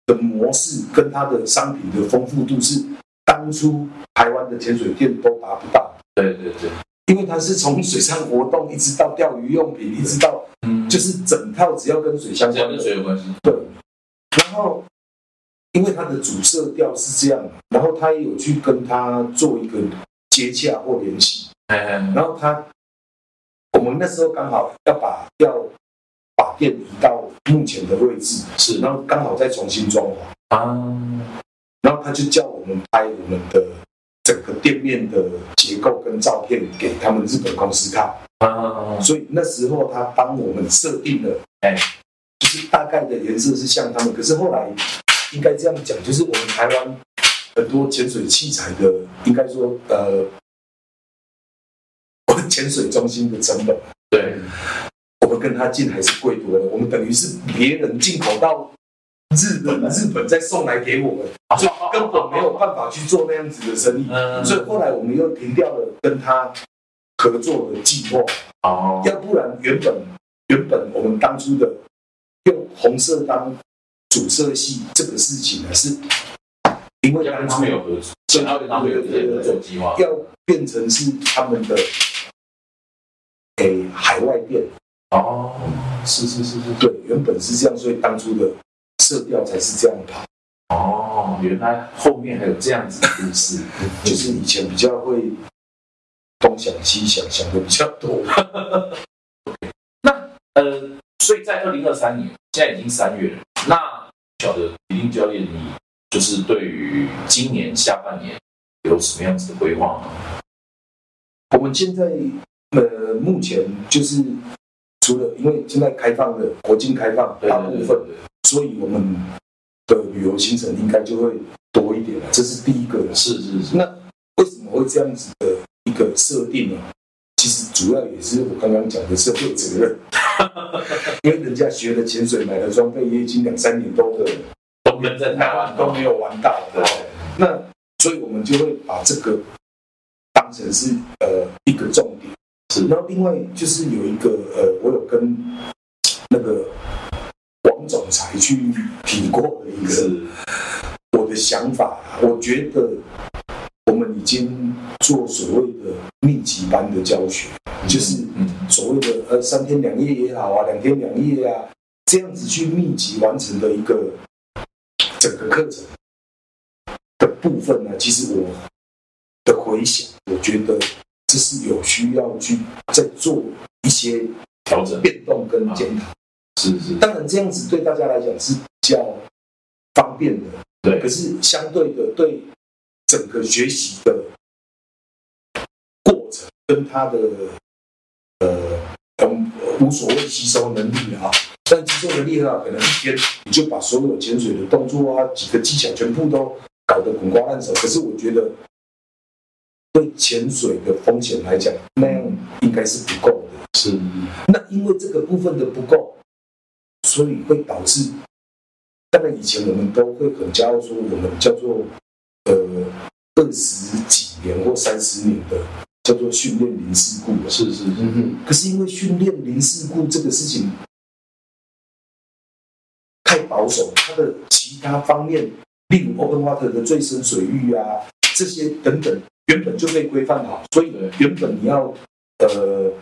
的模式跟它的商品的丰富度是当初台湾的潜水店都达不到，对对对，因为它是从水上活动一直到钓鱼用品，一直到嗯，就是整套只要跟水相关的。跟水有关系。对，然后因为它的主色调是这样，然后他也有去跟他做一个接洽或联系，哎哎，哎然后他我们那时候刚好要把要把店移到目前的位置，是然后刚好再重新装潢，啊，然后他就叫我们拍我们的整个店面的结构跟照片给他们日本公司看，啊，所以那时候他帮我们设定了，哎，就是大概的颜色是像他们，可是后来应该这样讲，就是我们台湾很多潜水器材的，应该说呃，潜水中心的成本，对，我们跟他进还是贵多了，我们等于是别人进口到日本，日本。再送来给我们，所以根本没有办法去做那样子的生意，嗯，所以后来我们又停掉了跟他合作的计划。哦，要不然原本原本我们当初的用红色当主色系这个事情呢，是因为他当初们有合作，想要跟他们有这些合作计划。要变成是他们的给、海外店，哦，是是是是，对，原本是这样，所以当初的色调才是这样跑，哦，原来后面还有这样子的故事。就是以前比较会东想西想，想的比较多。那呃，所以在二零二三年，现在已经三月了。那不晓得李定教练，你就是对于今年下半年有什么样子的规划吗？我们现在呃，目前就是除了因为现在开放了国境开放大部分，对对对，所以我们的旅游行程应该就会多一点了，这是第一个。是是是，那为什么会这样子的一个设定呢？其实主要也是我刚刚讲的社会责任，因为人家学了潜水，买了装备，也已经两三年多的都跟在台湾都没有玩到，对，那所以我们就会把这个当成是呃一个重点。是。然后另外就是有一个呃，我有跟那个王总裁去提过的一个我的想法啊，我觉得我们已经做所谓的密集班的教学，就是嗯。所谓的呃三天两夜也好啊，两天两夜啊，这样子去密集完成的一个整个课程的部分呢，其实我的回想，我觉得这是有需要去再做一些调整，变动跟检讨。是是，当然，这样子对大家来讲是比较方便的，对可是相对的，对整个学习的过程跟他的呃嗯无所谓吸收能力啊，但吸收能力很好，可能一天你就把所有潜水的动作啊、几个技巧全部都搞得滚瓜烂熟。可是我觉得，对潜水的风险来讲，那样应该是不够的。是那因为这个部分的不够，所以会导致，当然以前我们都会很骄傲说我们叫做呃二十几年或三十年的叫做训练零事故，是是是，嗯哼，可是因为训练零事故这个事情太保守，它的其他方面，例如 open water 的最深水域啊，这些等等，原本就被规范好，所以原本你要呃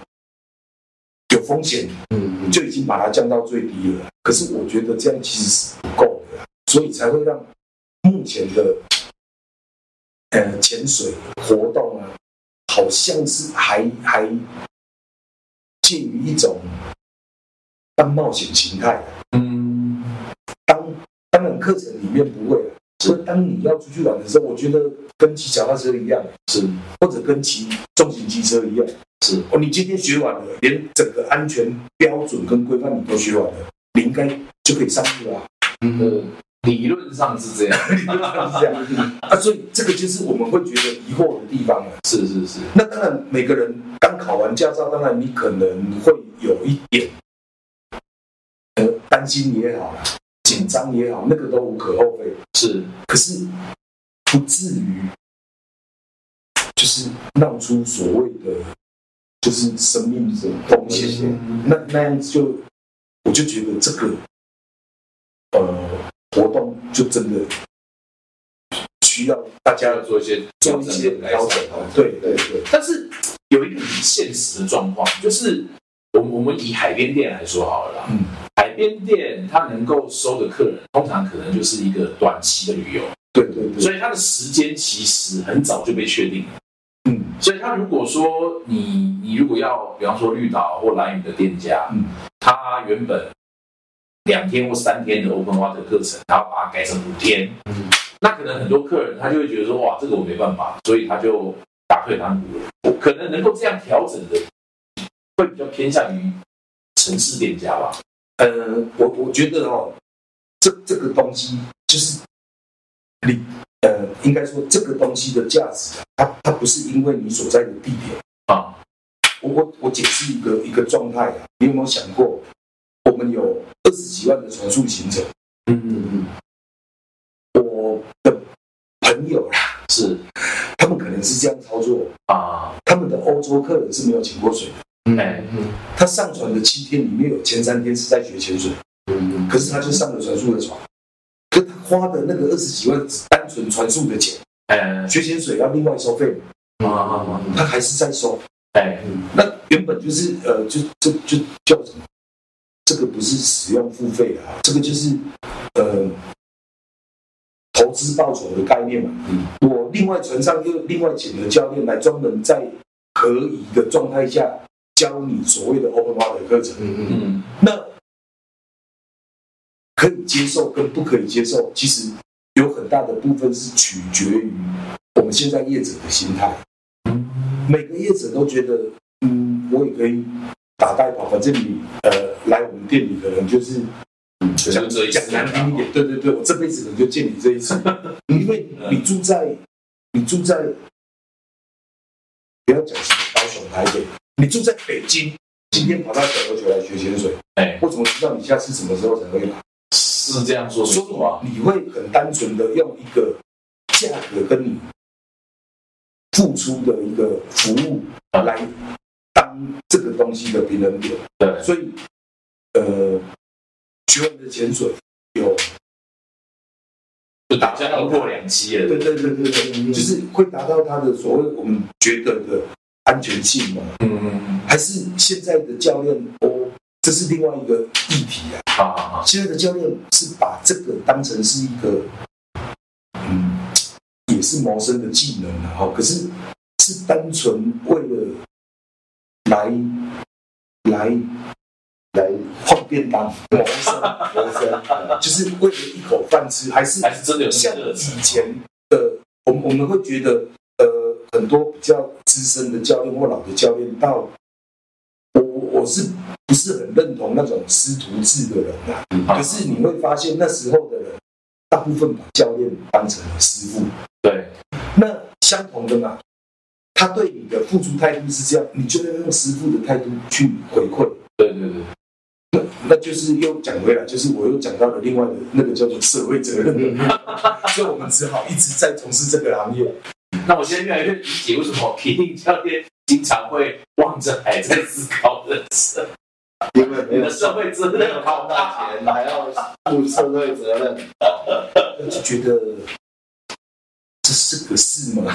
有风险，嗯你就已经把它降到最低了。可是我觉得这样其实是不够的，所以才会让目前的呃潜水活动啊，好像是还还介于一种半冒险形态。嗯，当当然课程里面不会啊，所以当你要出去玩的时候，我觉得跟骑脚踏车一样，是或者跟骑重型机车一样。是，哦，你今天学完了，连整个安全标准跟规范你都学完了，你应该就可以上路了、啊。嗯呃，理论上是这样，理论上是这样 啊，所以这个就是我们会觉得疑惑的地方了。是是是，那当然，每个人刚考完驾照，当然你可能会有一点，呃，担心也好，紧张也好，那个都无可厚非。是可是不至于，就是闹出所谓的就是生命的风险。那那样子就，我就觉得这个呃活动就真的需要大家要做一些做一些调整哦。对对对，但是有一个很现实的状况，就是我们我们以海边店来说好了啦，嗯，海边店它能够收的客人，通常可能就是一个短期的旅游，对对对，所以它的时间其实很早就被确定了。嗯。所以他如果说你你如果要，比方说绿岛或蓝屿的店家，嗯。他原本两天或三天的 open water 课程，他要把它改成五天，嗯。那可能很多客人他就会觉得说，哇，这个我没办法，所以他就打退堂鼓了。可能能够这样调整的，会比较偏向于城市店家吧。呃，我我觉得哦，这这个东西就是你呃，应该说这个东西的价值啊，它它不是因为你所在的地点。啊，我我我解释一个一个状态啊，你有没有想过，我们有二十几万的传输行程，嗯嗯嗯，我的朋友啦，是他们可能是这样操作，啊，他们的欧洲客人是没有潜过水的，嗯哎嗯。他上船的七天里面有前三天是在学潜水，嗯可是他就上了船速的船，可他花的那个二十几万单纯船速的钱，哎。学潜水要另外收费，啊啊啊，他还是在收。哎。那原本就是呃，就就就叫什么？这个不是使用付费啊，这个就是呃投资报酬的概念嘛。嗯。我另外船上又另外请了教练来专门在可以的状态下教你所谓的 open water 课程。嗯嗯嗯那可以接受跟不可以接受，其实有很大的部分是取决于我们现在业者的心态。嗯每个业者都觉得，嗯，我也可以打代跑，反正你呃来我们店里可能就是嗯，讲难听一点，对对对，我这辈子可能就见你这一次，因为你住在你住在不要讲什么高雄台北，你住在北京，今天跑到小琉球来学潜水，哎，我怎么知道你下次什么时候才会来？是这样说没所错啊，以你会很单纯的用一个价格跟你付出的一个服务来当这个东西的平衡点。对，所以，呃，学完的潜水有，就打将要破两期了，对对对对对，就是会达到他的所谓我们觉得的安全性嘛？嗯嗯还是现在的教练，哦，这是另外一个议题啊。嗯，好好好，现在的教练是把这个当成是一个，嗯，也是谋生的技能啊。哈，可是是单纯为了来来来换便当谋生，谋生，嗯就是为了一口饭吃，还是还是真的有像以前的我们我们会觉得，呃，很多比较资深的教练或老的教练到。我我我是不是很认同那种师徒制的人啊？可是你会发现那时候的人，大部分把教练当成了师傅。对，那相同的嘛，他对你的付出态度是这样，你就要用师傅的态度去回馈。对对对，那那就是又讲回来，就是我又讲到了另外的那个叫做社会责任，所以我们只好一直在从事这个行业。那我现在越来越理解为什么皮定教练经常会望着海在思考人生，因为没有你的社会责没任好大。大钱，还要负社会责任。就觉得这是个事吗？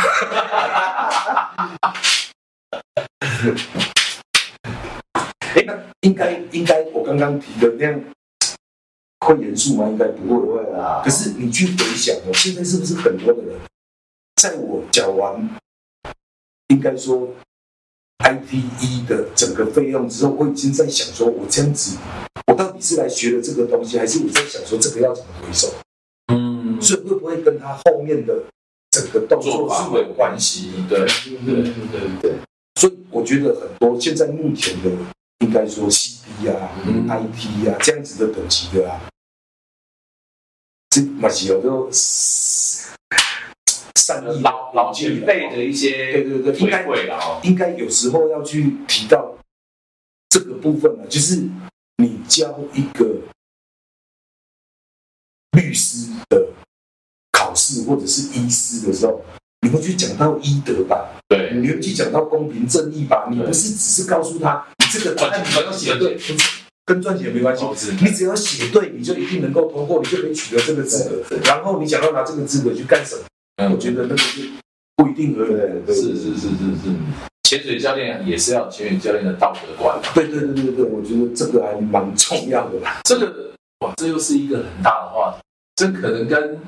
哎，那应该应该我刚刚提的那样会严肃吗？应该不。会啦可，是你去回想哦，现在是不是很多的人，在我缴完应该说 ITE 的整个费用之后，我已经在想说，我这样子，我到底是来学的这个东西，还是我在想说这个要怎么回收？嗯，所以会不会跟他后面的整个动作是有关系？对对对对对，所以我觉得很多现在目前的，应该说 CB 啊、嗯 IT 啊这样子的等级的啊，这马西有都善意老老前辈的一些对对对，应该。应该有时候要去提到这个部分呢，就是你教一个律师的考试或者是医师的时候，你会去讲到医德吧？对，你会去讲到公平正义吧？你不是只是告诉他你这个答案你要写对，跟赚钱没关系，你只要写对，你就一定能够通过，你就可以取得这个资格。然后你想要拿这个资格去干什么？我觉得那个是不一定而已。对对，是是是是是，潜水教练也是要潜水教练的道德观。对对对对对，我觉得这个还蛮重要的吧。这个哇，这又是一个很大的话题，这可能跟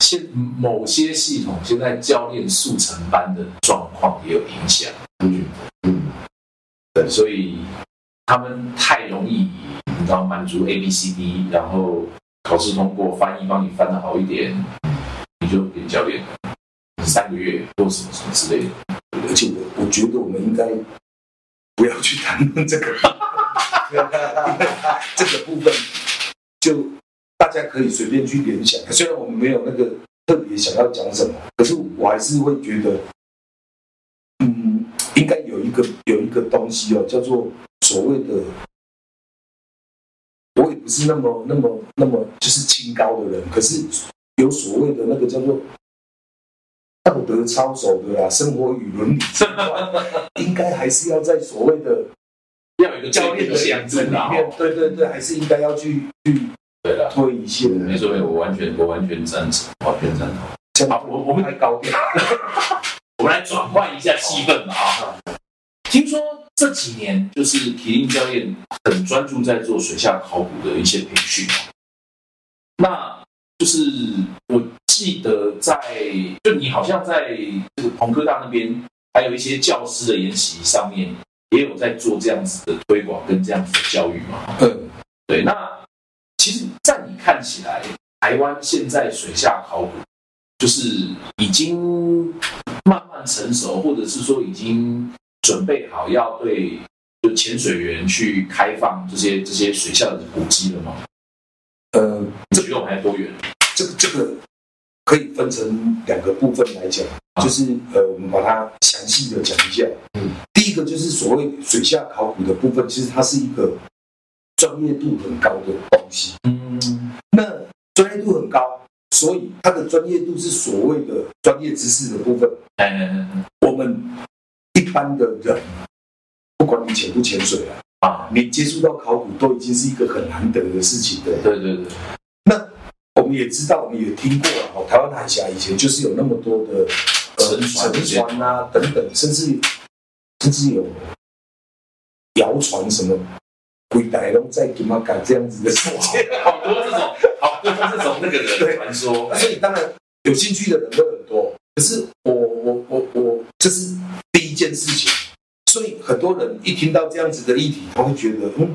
现某些系统现在教练速成班的状况也有影响。嗯嗯，对，所以他们太容易，你知道满足 A B C D，然后考试通过，翻译帮你翻的好一点，你就变教练，三个月或什么什么之类的。而且我我觉得我们应该不要去谈论这个，这个部分就大家可以随便去联想。虽然我们没有那个特别想要讲什么，可是我还是会觉得，嗯，应该有一个有一个东西哦，叫做所谓的。我也不是那么、那么、那么就是清高的人，可是有所谓的那个叫做道德操守的啦，生活与伦理 应该还是要在所谓的要有一个教练的象征啊里面，对对对，还是应该要去去对了，推一些的。没错没错，我完全我完全赞成，完全赞同。这样好，我我们来高调。我们来转换一下气氛嘛啊！听说这几年就是麒麟教练很专注在做水下考古的一些培训，那就是我记得在就你好像在这个同科大那边还有一些教师的研习上面也有在做这样子的推广跟这样子的教育嘛？嗯，对，那其实，在你看起来，台湾现在水下考古就是已经慢慢成熟，或者是说已经准备好要对就潜水员去开放这些这些水下的古迹了吗？呃，这比我们还多远？这个这个可以分成两个部分来讲，就是呃，我们把它详细的讲一下。嗯，第一个就是所谓水下考古的部分，其实它是一个专业度很高的东西。嗯，那专业度很高，所以它的专业度是所谓的专业知识的部分。哎哎哎哎我们一般的人，不管你潜不潜水啊，啊，你接触到考古都已经是一个很难得的事情。对，对对对，那我们也知道，我们也听过了，哦，台湾海峡以前就是有那么多的呃沉船沉船啊等等，甚至甚至有谣传什么鬼台龙在金马港这样子的事情。好多这种好多这种那个的传说，所以当然有兴趣的人会很多，可是我我我我这是第一件事情，所以很多人一听到这样子的议题，他会觉得，嗯，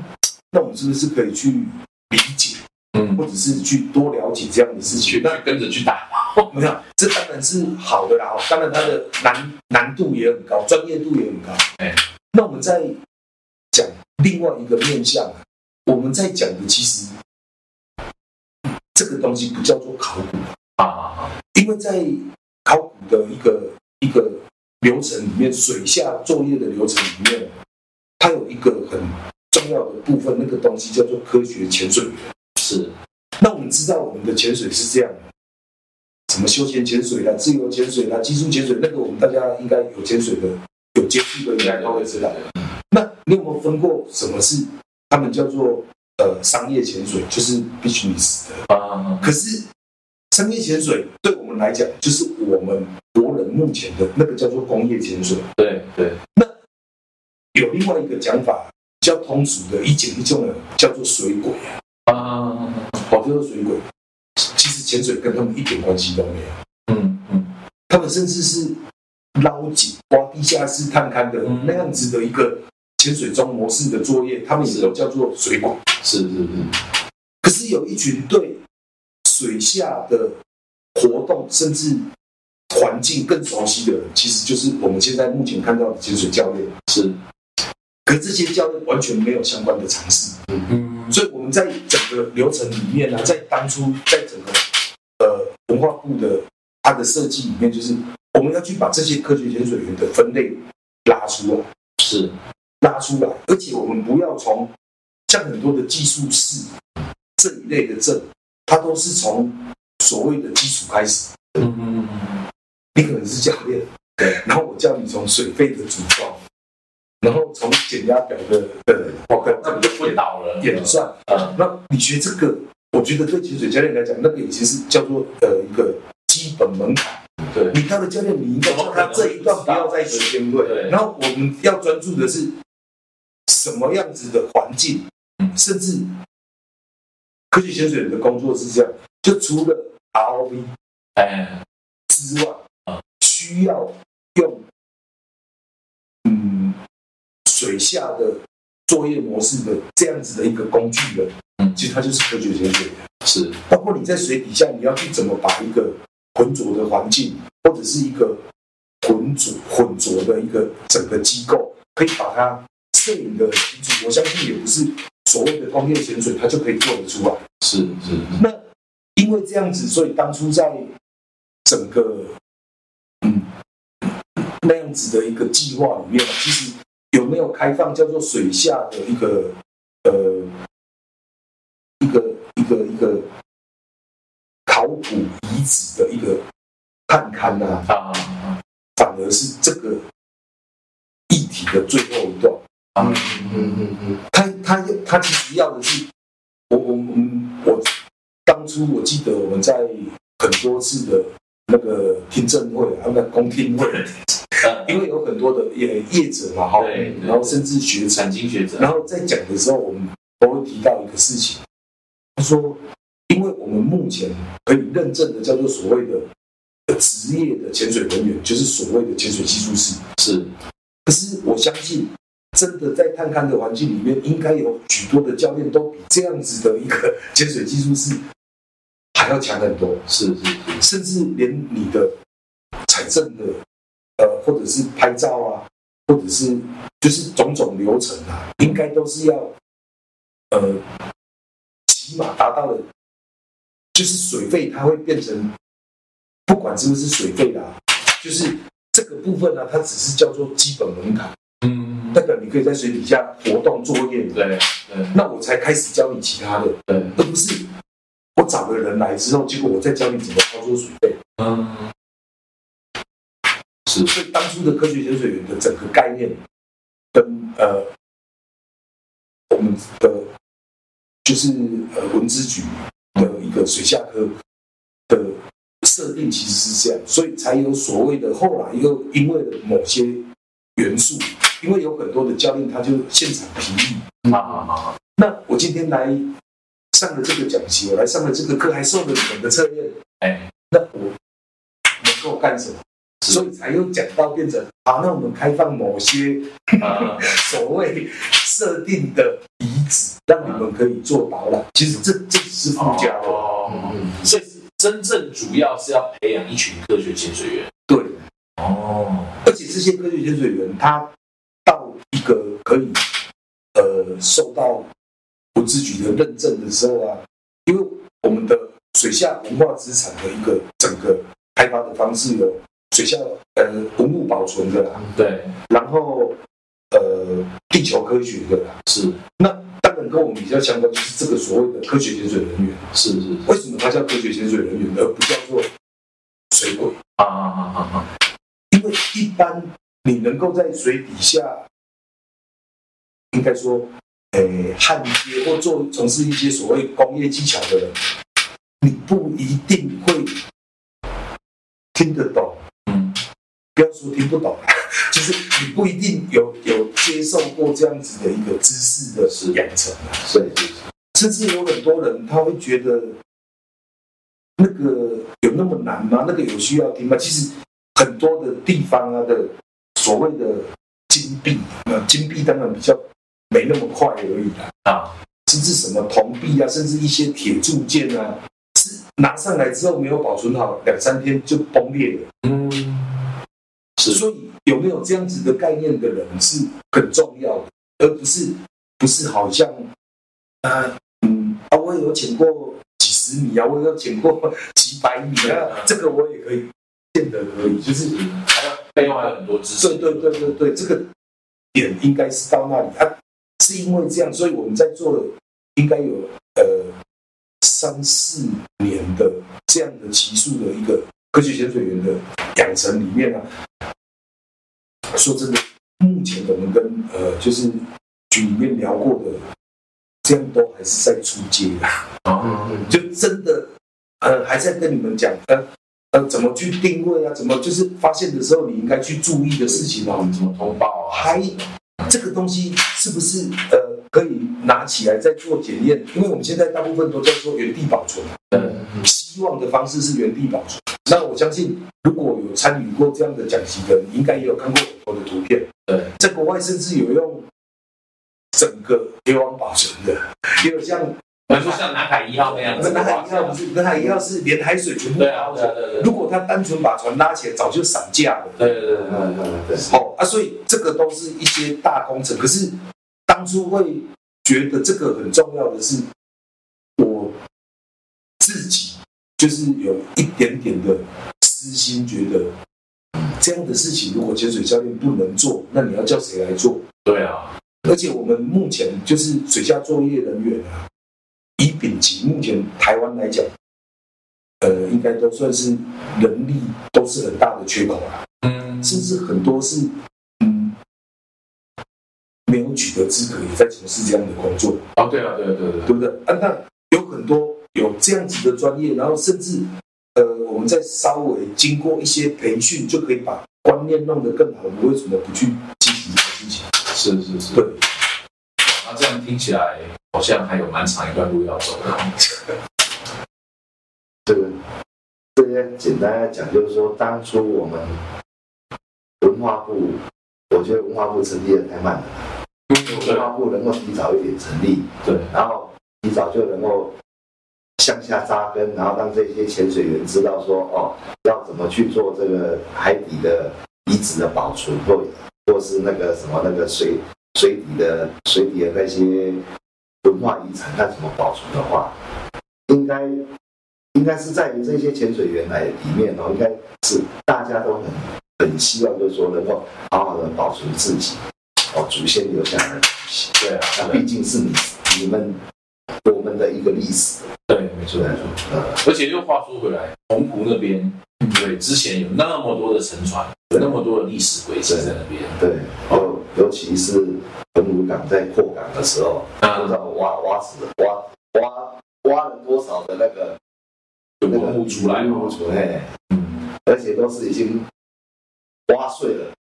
那我们是不是可以去理解，嗯，或者是去多了解这样的事情？去去跟着去打，没有，这当然是好的啦，当然它的难难度也很高，专业度也很高。哎，那我们在讲另外一个面向啊，我们在讲的其实这个东西不叫做考古。啊，因为在考古的一个一个流程里面，水下作业的流程里面，它有一个很重要的部分，那个东西叫做科学潜水员。是那我们知道我们的潜水是这样的，什么休闲潜水啦、自由潜水啦、技术潜水，那个我们大家应该有潜水的、有接触的，应该都会知道。那你有没有分过什么是他们叫做呃商业潜水，就是 business 的？啊，可是商业潜水对我们来讲，就是我们国人目前的那个叫做工业潜水。对对，那有另外一个讲法，比较通俗的，一简一重的叫做水鬼啊，啊，哦，叫做水鬼。其实潜水跟他们一点关系都没有，嗯嗯，他们甚至是捞井、挖地下室探勘的嗯。那样子的一个潜水中模式的作业，他们也都叫做水鬼。是是是，可是有一群对水下的活动甚至环境更熟悉的人，其实就是我们现在目前看到的潜水教练。是，可这些教练完全没有相关的常识，嗯，所以我们在整个流程里面呢、在当初在整个呃文化部的它的设计里面，就是我们要去把这些科学潜水员的分类拉出来，是，拉出来，而且我们不要从像很多的技术室这一类的证，它都是从所谓的基础开始。嗯嗯你可能是教练，对，然后我教你从水费的组装，然后从减压表的的报告那不就昏倒了？演算，嗯，那你学这个，我觉得对潜水教练来讲，那个已经是叫做呃一个基本门槛。对，你当了教练，你应该教他这一段不要在水边会。对然后我们要专注的是什么样子的环境，嗯甚至科学潜水员的工作是这样，就除了 ROV 哎，之外啊，需要用嗯水下的作业模式的这样子的一个工具人，嗯其实它就是科学潜水员。是，包括你在水底下，你要去怎么把一个浑浊的环境，或者是一个浑浊混浊的一个整个机构，可以把它摄影的清楚。我相信也不是所谓的工业潜水，它就可以做得出来。是是，那因为这样子，所以当初在整个嗯那样子的一个计划里面，其实有没有开放叫做水下的一个呃一个一个一个考古遗址的一个探勘啊，啊反而是这个议题的最后一段。啊，嗯嗯嗯，他他他其实要的是，我我我我当初我记得我们在很多次的那个听证会啊，那公听会，呃，因为有很多的业业者嘛，哈对，然后甚至学者产，经学者，然后在讲的时候，我们都会提到一个事情，他说，因为我们目前可以认证的叫做所谓的职业的潜水人员，就是所谓的潜水技术师，是。可是我相信，真的在探勘的环境里面，应该有许多的教练都比这样子的一个潜水技术师还要强很多，是是是，甚至连你的采证的，呃，或者是拍照啊，或者是就是种种流程啊，应该都是要，呃，起码达到了，就是水费它会变成，不管是不是水费啦、就是这个部分呢、它只是叫做基本门槛。嗯，代表你可以在水底下活动作业，对对那我才开始教你其他的，对，而不是我找个人来之后，结果我再教你怎么操作水费。嗯，是所以当初的科学潜水员的整个概念，跟呃我们的就是呃文资局的一个水下科的设定其实是这样，所以才有所谓的后来又因为某些元素，因为有很多的教练他就现场提议。那那我今天来上了这个讲习，我来上了这个课，还受了你们的测验，哎，那我能够干什么？是所以才又讲到变成好，那我们开放某些啊，所谓设定的遗址，让你们可以做导览。其实这这只是附加的，哦，嗯所以真正主要是要培养一群科学潜水员。对。哦，而且这些科学潜水员，他到一个可以呃受到国资局的认证的时候啊，因为我们的水下文化资产的一个整个开发的方式有水下呃文物保存的啦，对，然后呃地球科学的啦。是那当然跟我们比较相关，就是这个所谓的科学潜水人员。是是是为什么它叫科学潜水人员，而不叫做水鬼？啊啊啊啊啊！因为一般你能够在水底下，应该说，诶，焊接或做从事一些所谓工业技巧的人，你不一定会听得懂。嗯，不要说听不懂，就是你不一定有有接受过这样子的一个知识的是养成啊。所以甚至有很多人他会觉得，那个有那么难吗？那个有需要听吗？其实很多的地方啊的所谓的金币，那金币当然比较没那么快而已啦。啊，甚至什么铜币啊，甚至一些铁铸件啊，是拿上来之后没有保存好，两三天就崩裂了。嗯，是所以有没有这样子的概念的人是很重要的，而不是不是好像，呃嗯啊，我有潜过几十米啊，我有潜过几百米啊，这个我也可以，见得可以，就是还要背后还有很多知识。对对对对对，这个点应该是到那里啊，是因为这样，所以我们在做了应该有呃三四年的这样的级数的一个科学潜水员的养成里面呢、说真的，目前我们跟呃就是局里面聊过的，这样都还是在出街的，哦，嗯就真的呃还在跟你们讲呃。呃，怎么去定位啊？怎么就是发现的时候，你应该去注意的事情啊。怎么通报啊？还这个东西是不是呃可以拿起来再做检验？因为我们现在大部分都在做原地保存，嗯希望的方式是原地保存。那我相信，如果有参与过这样的讲习的你，应该也有看过很多的图片。对，在国外甚至有用整个铁网保存的，也有像比如说像南海一号那样子，南海一号不是南海一号是连海水全部对啊包着，对啊对对对如果他单纯把船拉起来，早就散架了。对对对对对，好啊，所以这个都是一些大工程。可是当初会觉得这个很重要的是，就是有一点点的私心，觉得这样的事情如果潜水教练不能做，那你要叫谁来做？对啊，而且我们目前就是水下作业人员啊，以丙级目前台湾来讲，呃，应该都算是人力都是很大的缺口啊。嗯，甚至很多是嗯没有取得资格，也在从事这样的工作，哦，对啊，对啊，对啊对啊，对不对？啊，那有很多有这样子的专业，然后甚至呃，我们再稍微经过一些培训，就可以把观念弄得更好。你为什么不去积极这个事情？是是是，对，那这样听起来好像还有蛮长一段路要走的。这个这些简单来讲，就是说当初我们文化部，我觉得文化部成立的太慢了，文化部能够提早一点成立，对，然后提早就能够向下扎根，然后让这些潜水员知道说，哦，要怎么去做这个海底的遗址的保存，或或是那个什么那个水水底的水底的那些文化遗产，看怎么保存的话，应该应该是在于这些潜水员来里面哦，应该是大家都很很希望，就是说能够好好的保存自己哦祖先留下来的东西。对啊，那毕竟是你你们我们的一个历史，对，没错没错。呃，而且又话说回来，澎湖那边，对，之前有那么多的沉船，有那么多的历史轨迹在那边，对，尤尤其是澎湖港在扩港的时候，不知啊，道挖挖死挖挖挖了多少的那个有文物出来哦，文物出来，嗯，而且都是已经挖碎了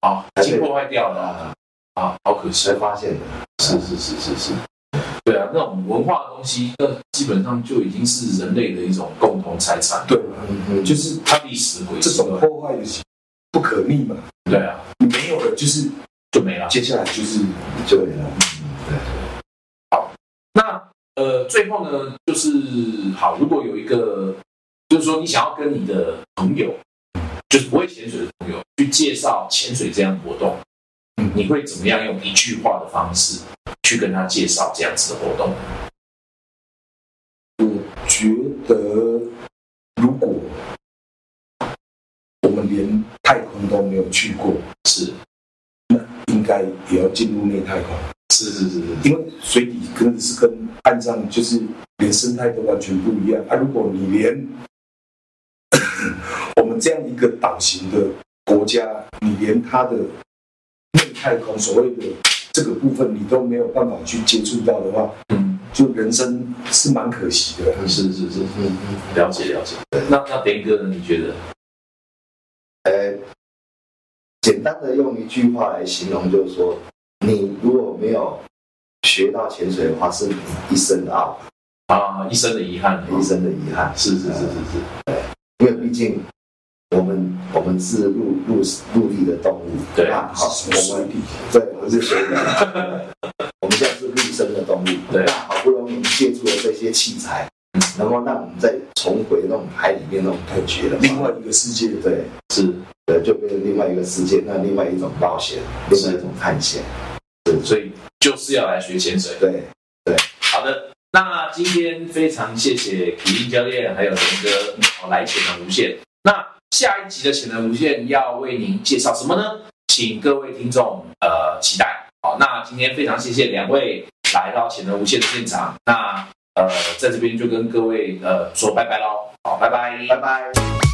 啊，已经破坏掉了啊啊，好可惜才，发现的。是是是是是，对啊，那种文化的东西，那基本上就已经是人类的一种共同财产，对就就是它历史轨这迹，种破坏的不可逆嘛，对啊，你没有了，就是就没了。接下来就是就没了。对。好那呃，最后呢，就是好，如果有一个，就是说你想要跟你的朋友，就是不会潜水的朋友，去介绍潜水这样活动，嗯你会怎么样用一句话的方式去跟他介绍这样子的活动？我觉得，如果我们连太空都没有去过，是那应该也要进入内太空，是是是是，因为水底真的是跟岸上就是连生态都完全不一样啊！如果你连 我们这样一个岛型的国家，你连它的内太空所谓的这个部分你都没有办法去接触到的话，嗯，就人生是蛮可惜的。是是是，嗯嗯，了解了解。那那点哥呢？你觉得？呃，简单的用一句话来形容，就是说，你如果没有学到潜水的话，是你一生的懊，啊，一生的遗憾，一生的遗憾。是是是是是，因为毕竟我们我们是陆陆陆地的动物，对。啊好，我们，对，我们是水底，我们现在是陆生的动物，对。那好不容易借助了这些器材，能够让我们再重回那种海里面那种感觉的话，另外一个世界，对，是，对，就变成另外一个世界，那另外一种冒险，另外一种探险，所以就是要来学潜水。对，对。好的，那今天非常谢谢体力教练还有林哥哦来潜的无限。那下一集的潜能无限要为您介绍什么呢？请各位听众呃期待。好，那今天非常谢谢两位来到潜能无限的现场。那呃在这边就跟各位呃说拜拜喽。好，拜拜，拜拜。